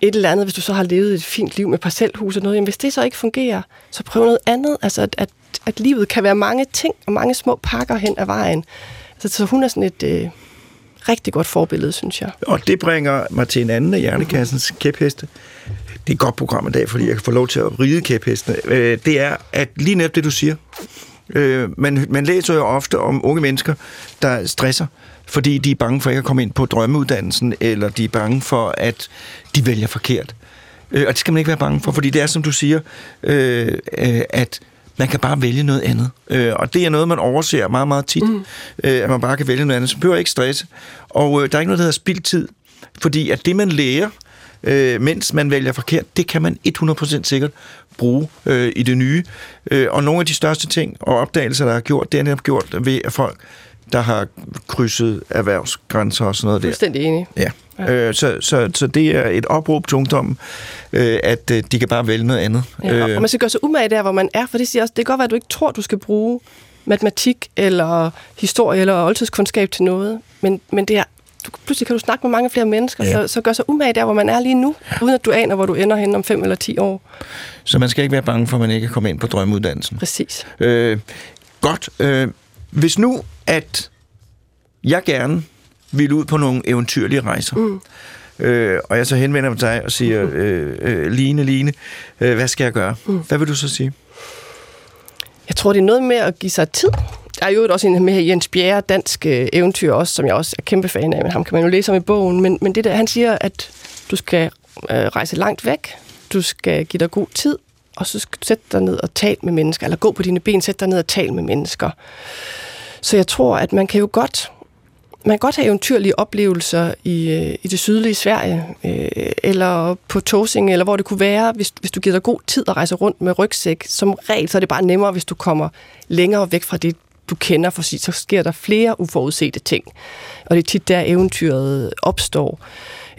[SPEAKER 3] et eller andet, hvis du så har levet et fint liv med parcelhus og noget. Jamen, hvis det så ikke fungerer, så prøv noget andet. Altså, at, at, at livet kan være mange ting og mange små pakker hen ad vejen. Altså, så hun er sådan et øh, rigtig godt forbillede, synes jeg.
[SPEAKER 2] Og det bringer mig til en anden af Hjernekassens kæpheste. Det er et godt program i dag, fordi jeg kan få lov til at ride kæphestene. Øh, det er, at lige netop det, du siger, øh, man, man læser jo ofte om unge mennesker, der stresser, fordi de er bange for ikke at komme ind på drømmeuddannelsen, eller de er bange for, at de vælger forkert. Øh, og det skal man ikke være bange for, fordi det er, som du siger, øh, øh, at man kan bare vælge noget andet. Øh, og det er noget, man overser meget, meget tit, mm. øh, at man bare kan vælge noget andet. Så behøver ikke stresse. Og øh, der er ikke noget, der hedder spildtid, fordi at det, man lærer, øh, mens man vælger forkert, det kan man 100% sikkert bruge øh, i det nye. Øh, og nogle af de største ting og opdagelser, der er gjort, det er netop gjort ved, at folk der har krydset erhvervsgrænser og sådan noget der.
[SPEAKER 3] Fuldstændig enig.
[SPEAKER 2] Ja. ja. Øh, så, så, så det er et opråb til ungdommen, øh, at øh, de kan bare vælge noget andet.
[SPEAKER 3] Ja, og
[SPEAKER 2] øh.
[SPEAKER 3] man skal gøre sig umage der, hvor man er, for det siger også, det kan godt være, at du ikke tror, du skal bruge matematik eller historie eller oldtidskundskab til noget, men, men det er du, pludselig kan du snakke med mange flere mennesker, ja. så, så gør sig umage der, hvor man er lige nu, ja. uden at du aner, hvor du ender hen om fem eller ti år.
[SPEAKER 2] Så man skal ikke være bange for, at man ikke kan komme ind på drømmeuddannelsen.
[SPEAKER 3] Præcis.
[SPEAKER 2] Øh, godt. Øh, hvis nu, at jeg gerne vil ud på nogle eventyrlige rejser, mm. øh, og jeg så henvender mig til dig og siger, mm. øh, øh, Line, Line, øh, hvad skal jeg gøre? Mm. Hvad vil du så sige?
[SPEAKER 3] Jeg tror, det er noget med at give sig tid. Der er jo også en med Jens Bjerre, dansk øh, eventyr også, som jeg også er kæmpe fan af, men ham kan man jo læse om i bogen. Men, men det der, han siger, at du skal øh, rejse langt væk, du skal give dig god tid, og så skal du sætte dig ned og tale med mennesker, eller gå på dine ben, sætte dig ned og tale med mennesker. Så jeg tror, at man kan jo godt man kan godt have eventyrlige oplevelser i, øh, i det sydlige Sverige, øh, eller på Tåsing, eller hvor det kunne være, hvis, hvis du giver dig god tid at rejse rundt med rygsæk. Som regel, så er det bare nemmere, hvis du kommer længere væk fra det, du kender, for så sker der flere uforudsete ting. Og det er tit der, eventyret opstår.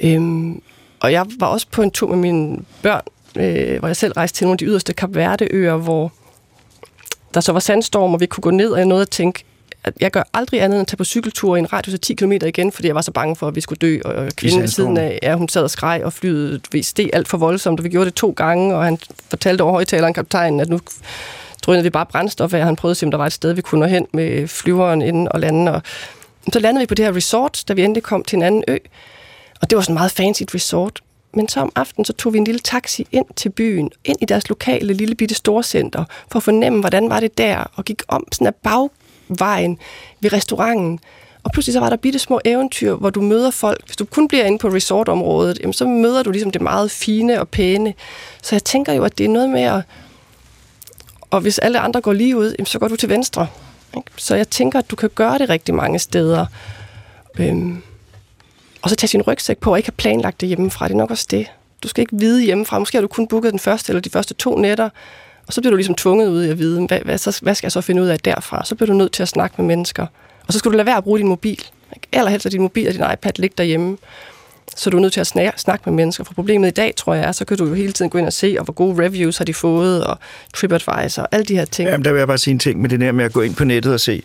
[SPEAKER 3] Øhm, og jeg var også på en tur med mine børn, øh, hvor jeg selv rejste til nogle af de yderste Kap Verde-øer, hvor der så var sandstorm, og vi kunne gå ned, og jeg nåede at tænke, at jeg gør aldrig andet end at tage på cykeltur i en radius af 10 km igen, fordi jeg var så bange for, at vi skulle dø. Og kvinden ved siden af, ja, hun sad og skreg, og flyet steg alt for voldsomt, og vi gjorde det to gange, og han fortalte over højtaleren kaptajnen, at nu drønede vi bare brændstof af, han prøvede at se, om der var et sted, vi kunne nå hen med flyveren inden og lande. Og så landede vi på det her resort, da vi endelig kom til en anden ø. Og det var sådan en meget fancy resort. Men så om aftenen, så tog vi en lille taxi ind til byen, ind i deres lokale lille bitte storcenter, for at fornemme, hvordan var det der, og gik om sådan af vejen, ved restauranten. Og pludselig så var der bitte små eventyr, hvor du møder folk. Hvis du kun bliver inde på resortområdet, jamen, så møder du ligesom det meget fine og pæne. Så jeg tænker jo, at det er noget med at... Og hvis alle andre går lige ud, jamen, så går du til venstre. Ikke? Så jeg tænker, at du kan gøre det rigtig mange steder. Øhm, og så tage sin rygsæk på og ikke have planlagt det hjemmefra. Det er nok også det. Du skal ikke vide hjemmefra. Måske har du kun booket den første eller de første to nætter, og så bliver du ligesom tvunget ud i at vide, hvad, hvad, så, hvad skal jeg så finde ud af derfra? Så bliver du nødt til at snakke med mennesker. Og så skal du lade være at bruge din mobil. Allerhelst at din mobil og din iPad ligger derhjemme. Så du er nødt til at snakke med mennesker. For problemet i dag, tror jeg, er, så kan du jo hele tiden gå ind og se, og hvor gode reviews har de fået, og TripAdvisor, og alle de her ting.
[SPEAKER 2] Jamen, der vil jeg bare sige en ting med det der med at gå ind på nettet og se.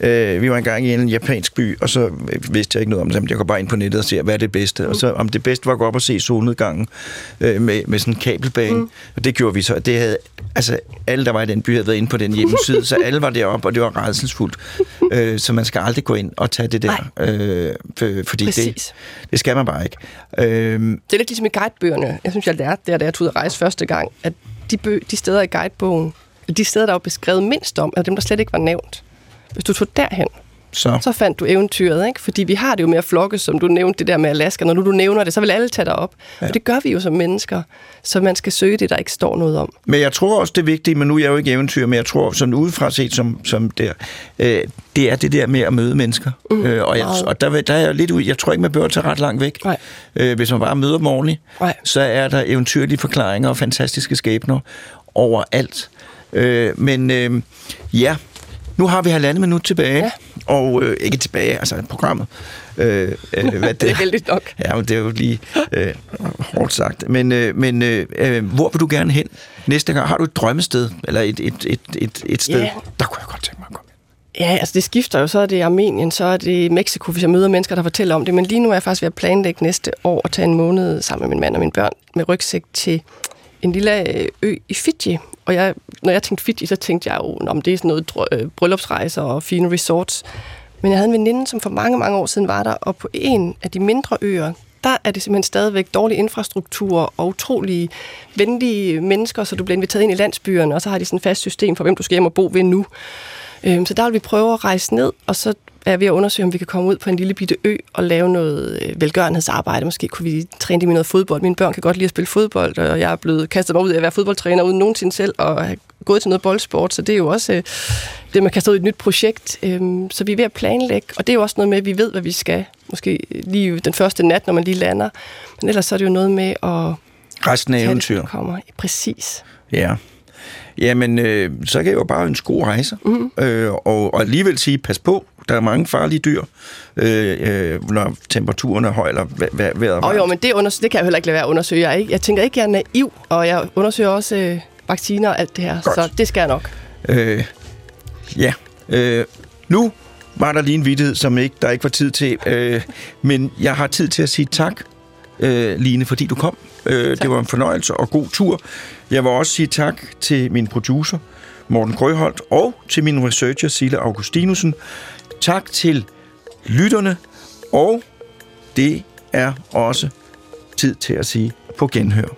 [SPEAKER 2] Øh, vi var engang i en japansk by, og så vidste jeg ikke noget om det. Jeg går bare ind på nettet og ser, hvad er det bedste. Mm. Og så om det bedste var at gå op og se solnedgangen øh, med, med sådan en kabelbane. Mm. Og det gjorde vi så. Det havde, altså, alle, der var i den by, havde været inde på den hjemmeside, så alle var deroppe, og det var redselsfuldt. øh, så man skal aldrig gå ind og tage det der. Øh, for, fordi det, det skal man bare ikke. Øh,
[SPEAKER 3] det er lidt ligesom i guidebøgerne. Jeg synes, jeg lærte det, da jeg tog ud at rejse første gang, at de, bø, de steder i guidebogen, de steder, der var beskrevet mindst om, er dem, der slet ikke var nævnt. Hvis du tog derhen, så. så fandt du eventyret, ikke? Fordi vi har det jo med at flokke, som du nævnte det der med Alaska. Når nu du nævner det, så vil alle tage dig op. Ja. Og det gør vi jo som mennesker. Så man skal søge det, der ikke står noget om.
[SPEAKER 2] Men jeg tror også, det er vigtigt, men nu er jeg jo ikke eventyr, men jeg tror sådan udefra set som, som der, øh, det er det der med at møde mennesker. Mm, øh, og jeg, og der, der er jeg lidt ud, jeg tror ikke, man behøver tage ret langt væk. Nej. Øh, hvis man bare møder dem ordentligt, Nej. så er der eventyrlige forklaringer og fantastiske skæbner overalt. Øh, men øh, ja, nu har vi halvandet minut tilbage, ja. og øh, ikke tilbage, altså programmet. Øh, øh, hvad
[SPEAKER 3] det er heldigt nok.
[SPEAKER 2] Ja, men det er jo lige øh, hårdt sagt. Men, øh, men øh, øh, hvor vil du gerne hen næste gang? Har du et drømmested, eller et, et, et, et, et sted?
[SPEAKER 3] Ja.
[SPEAKER 2] Der kunne jeg godt tænke mig at komme
[SPEAKER 3] Ja, altså det skifter jo. Så er det Armenien, så er det Mexico, hvis jeg møder mennesker, der fortæller om det. Men lige nu er jeg faktisk ved at planlægge næste år at tage en måned sammen med min mand og mine børn med rygsæk til en lille øh, ø i Fiji. Og jeg, når jeg tænkte Fiji, så tænkte jeg jo, om det er sådan noget drø- øh, bryllupsrejser og fine resorts. Men jeg havde en veninde, som for mange, mange år siden var der, og på en af de mindre øer, der er det simpelthen stadigvæk dårlig infrastruktur og utrolige venlige mennesker, så du bliver inviteret ind i landsbyerne, og så har de sådan et fast system for, hvem du skal hjem og bo ved nu. Øhm, så der vil vi prøve at rejse ned, og så er vi at undersøge, om vi kan komme ud på en lille bitte ø og lave noget øh, velgørenhedsarbejde. Måske kunne vi træne dem i noget fodbold. Mine børn kan godt lide at spille fodbold, og jeg er blevet kastet mig ud af at være fodboldtræner uden nogensinde selv og have gået til noget boldsport, så det er jo også øh, det, man kaster ud i et nyt projekt. Øhm, Så vi er ved at planlægge, og det er jo også noget med, at vi ved, hvad vi skal. Måske lige den første nat, når man lige lander. Men ellers så er det jo noget med at
[SPEAKER 2] Resten af eventyr.
[SPEAKER 3] kommer. Præcis.
[SPEAKER 2] Ja. Jamen, øh, så kan jeg jo bare ønske gode rejser. Mm. Øh, og, og alligevel sige, pas på, der er mange farlige dyr, øh, øh, når temperaturen er høj, eller vejret vejret er
[SPEAKER 3] Og jo,
[SPEAKER 2] varmt.
[SPEAKER 3] men det, unders- det kan jeg jo heller ikke lade være at undersøge. Jeg, ikke, jeg tænker ikke, jeg er naiv, og jeg undersøger også øh, vacciner og alt det her.
[SPEAKER 2] Godt.
[SPEAKER 3] Så det skal jeg nok.
[SPEAKER 2] Øh, ja. Øh, nu var der lige en vittighed, som ikke, der ikke var tid til, øh, men jeg har tid til at sige tak, øh, Line, fordi du kom. Øh, det var en fornøjelse og god tur. Jeg vil også sige tak til min producer, Morten Grøholdt, og til min researcher, Sille Augustinusen. Tak til lytterne, og det er også tid til at sige på genhør.